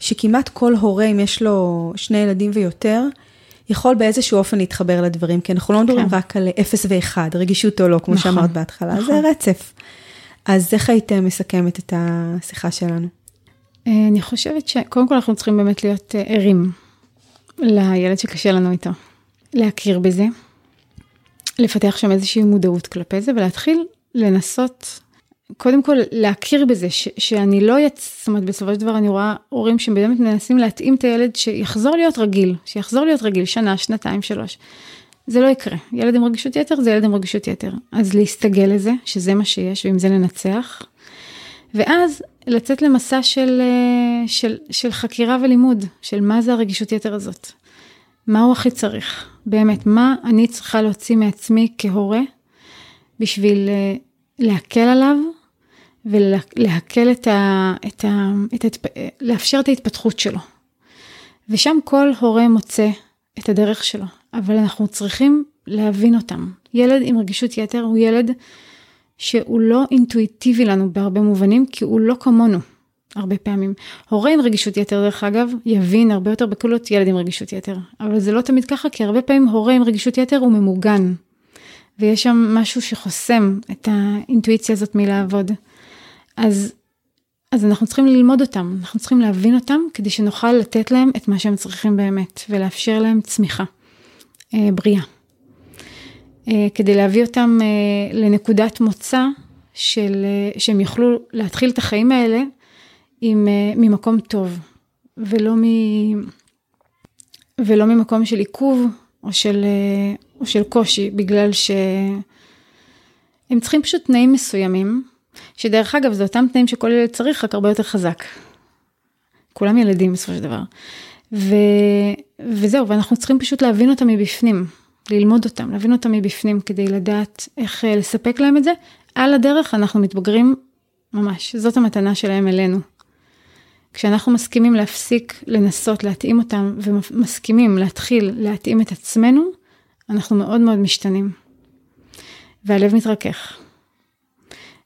שכמעט כל הורה, אם יש לו שני ילדים ויותר, יכול באיזשהו אופן להתחבר לדברים, כי אנחנו לא מדברים כן. רק על אפס ואחד, רגישות או לא, כמו נכון, שאמרת בהתחלה, נכון. זה רצף. אז איך היית מסכמת את השיחה שלנו? אה, אני חושבת שקודם כל אנחנו צריכים באמת להיות אה, ערים לילד שקשה לנו איתו, להכיר בזה, לפתח שם איזושהי מודעות כלפי זה ולהתחיל לנסות, קודם כל להכיר בזה ש, שאני לא יצ... זאת אומרת בסופו של דבר אני רואה הורים שבאמת מנסים להתאים את הילד שיחזור להיות רגיל, שיחזור להיות רגיל שנה, שנתיים, שלוש. זה לא יקרה, ילד עם רגישות יתר זה ילד עם רגישות יתר. אז להסתגל לזה, שזה מה שיש, ועם זה לנצח. ואז לצאת למסע של, אה, של, של חקירה ולימוד, של מה זה הרגישות יתר הזאת. מה הוא הכי צריך? באמת, מה אני צריכה להוציא מעצמי כהורה בשביל אה, להקל עליו ולהקל את ה... את ה, את ה לאפשר את ההתפתחות שלו. ושם כל הורה מוצא את הדרך שלו, אבל אנחנו צריכים להבין אותם. ילד עם רגישות יתר הוא ילד שהוא לא אינטואיטיבי לנו בהרבה מובנים, כי הוא לא כמונו. הרבה פעמים. הורה עם רגישות יתר, דרך אגב, יבין הרבה יותר בקלות ילד עם רגישות יתר. אבל זה לא תמיד ככה, כי הרבה פעמים הורה עם רגישות יתר הוא ממוגן. ויש שם משהו שחוסם את האינטואיציה הזאת מלעבוד. אז, אז אנחנו צריכים ללמוד אותם, אנחנו צריכים להבין אותם, כדי שנוכל לתת להם את מה שהם צריכים באמת, ולאפשר להם צמיחה בריאה. אה, כדי להביא אותם אה, לנקודת מוצא של, אה, שהם יוכלו להתחיל את החיים האלה עם, ממקום טוב, ולא, מ, ולא ממקום של עיכוב או של, או של קושי, בגלל שהם צריכים פשוט תנאים מסוימים, שדרך אגב, זה אותם תנאים שכל ילד צריך, רק הרבה יותר חזק. כולם ילדים בסופו של דבר. ו, וזהו, ואנחנו צריכים פשוט להבין אותם מבפנים, ללמוד אותם, להבין אותם מבפנים, כדי לדעת איך uh, לספק להם את זה. על הדרך אנחנו מתבגרים ממש, זאת המתנה שלהם אלינו. כשאנחנו מסכימים להפסיק לנסות להתאים אותם ומסכימים להתחיל להתאים את עצמנו, אנחנו מאוד מאוד משתנים. והלב מתרכך.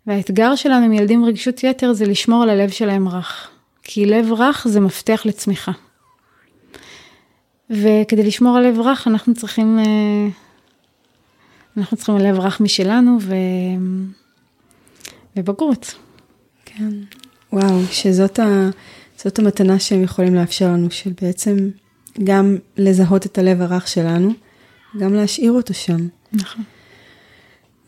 והאתגר שלנו עם ילדים עם רגישות יתר זה לשמור על הלב שלהם רך. כי לב רך זה מפתח לצמיחה. וכדי לשמור על לב רך אנחנו צריכים, אה, אנחנו צריכים לב רך משלנו ו... ובגרות. כן. וואו, שזאת ה... זאת המתנה שהם יכולים לאפשר לנו, של בעצם גם לזהות את הלב הרך שלנו, גם להשאיר אותו שם. נכון.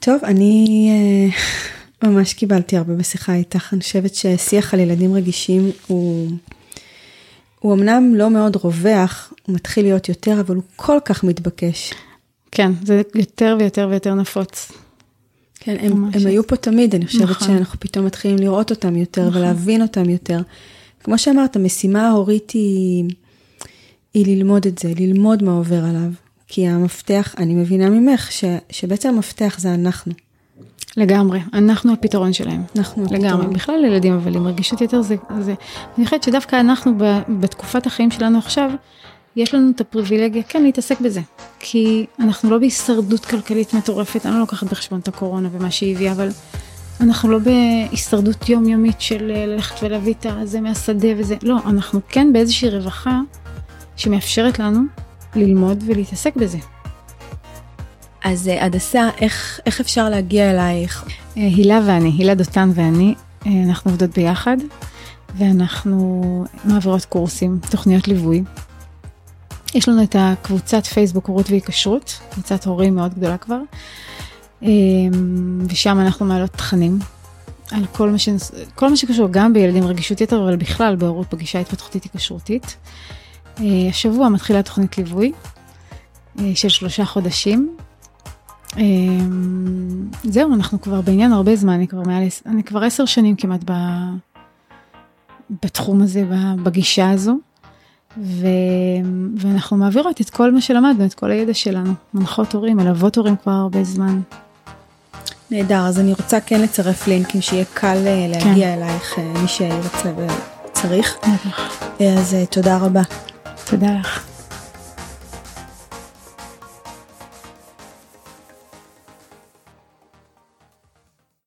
טוב, אני uh, ממש קיבלתי הרבה בשיחה איתך. אני חושבת ששיח על ילדים רגישים הוא, הוא אמנם לא מאוד רווח, הוא מתחיל להיות יותר, אבל הוא כל כך מתבקש. כן, זה יותר ויותר ויותר נפוץ. כן, הם, הם היו פה תמיד, אני חושבת נכון. שאנחנו פתאום מתחילים לראות אותם יותר נכון. ולהבין אותם יותר. כמו שאמרת, המשימה ההורית היא, היא ללמוד את זה, ללמוד מה עובר עליו. כי המפתח, אני מבינה ממך, ש, שבעצם המפתח זה אנחנו. לגמרי, אנחנו הפתרון שלהם. אנחנו הפתרון. לגמרי, בכלל ילדים, אבל עם רגישות יותר זה, זה, אני חושבת שדווקא אנחנו בתקופת החיים שלנו עכשיו, יש לנו את הפריבילגיה כן להתעסק בזה. כי אנחנו לא בהישרדות כלכלית מטורפת, אני לא לוקחת בחשבון את הקורונה ומה שהיא הביאה, אבל אנחנו לא בהישרדות יומיומית של אה, ללכת ולהביא את זה מהשדה וזה, לא, אנחנו כן באיזושהי רווחה שמאפשרת לנו ללמוד ולהתעסק בזה. אז אה, הדסה, איך, איך אפשר להגיע אלייך? אה, הילה ואני, הילה דותן ואני, אנחנו עובדות ביחד, ואנחנו מעבירות קורסים, תוכניות ליווי. יש לנו את הקבוצת פייסבוק הורות והיקשרות, קבוצת הורים מאוד גדולה כבר. ושם אנחנו מעלות תכנים על כל מה, ש... כל מה שקשור גם בילדים רגישות יתר, אבל בכלל בהורות בגישה התפתחותית התקשרותית. השבוע מתחילה תוכנית ליווי של שלושה חודשים. זהו, אנחנו כבר בעניין הרבה זמן, אני כבר מעל, אני כבר עשר שנים כמעט ב... בתחום הזה, בגישה הזו. ו... ואנחנו מעבירות את כל מה שלמדנו, את כל הידע שלנו, מנחות הורים, מלוות הורים כבר הרבה זמן. נהדר, אז אני רוצה כן לצרף לינקים שיהיה קל אה, להגיע כן. אלייך, אה, מי שירצה וצריך. אז אה, תודה רבה. תודה לך.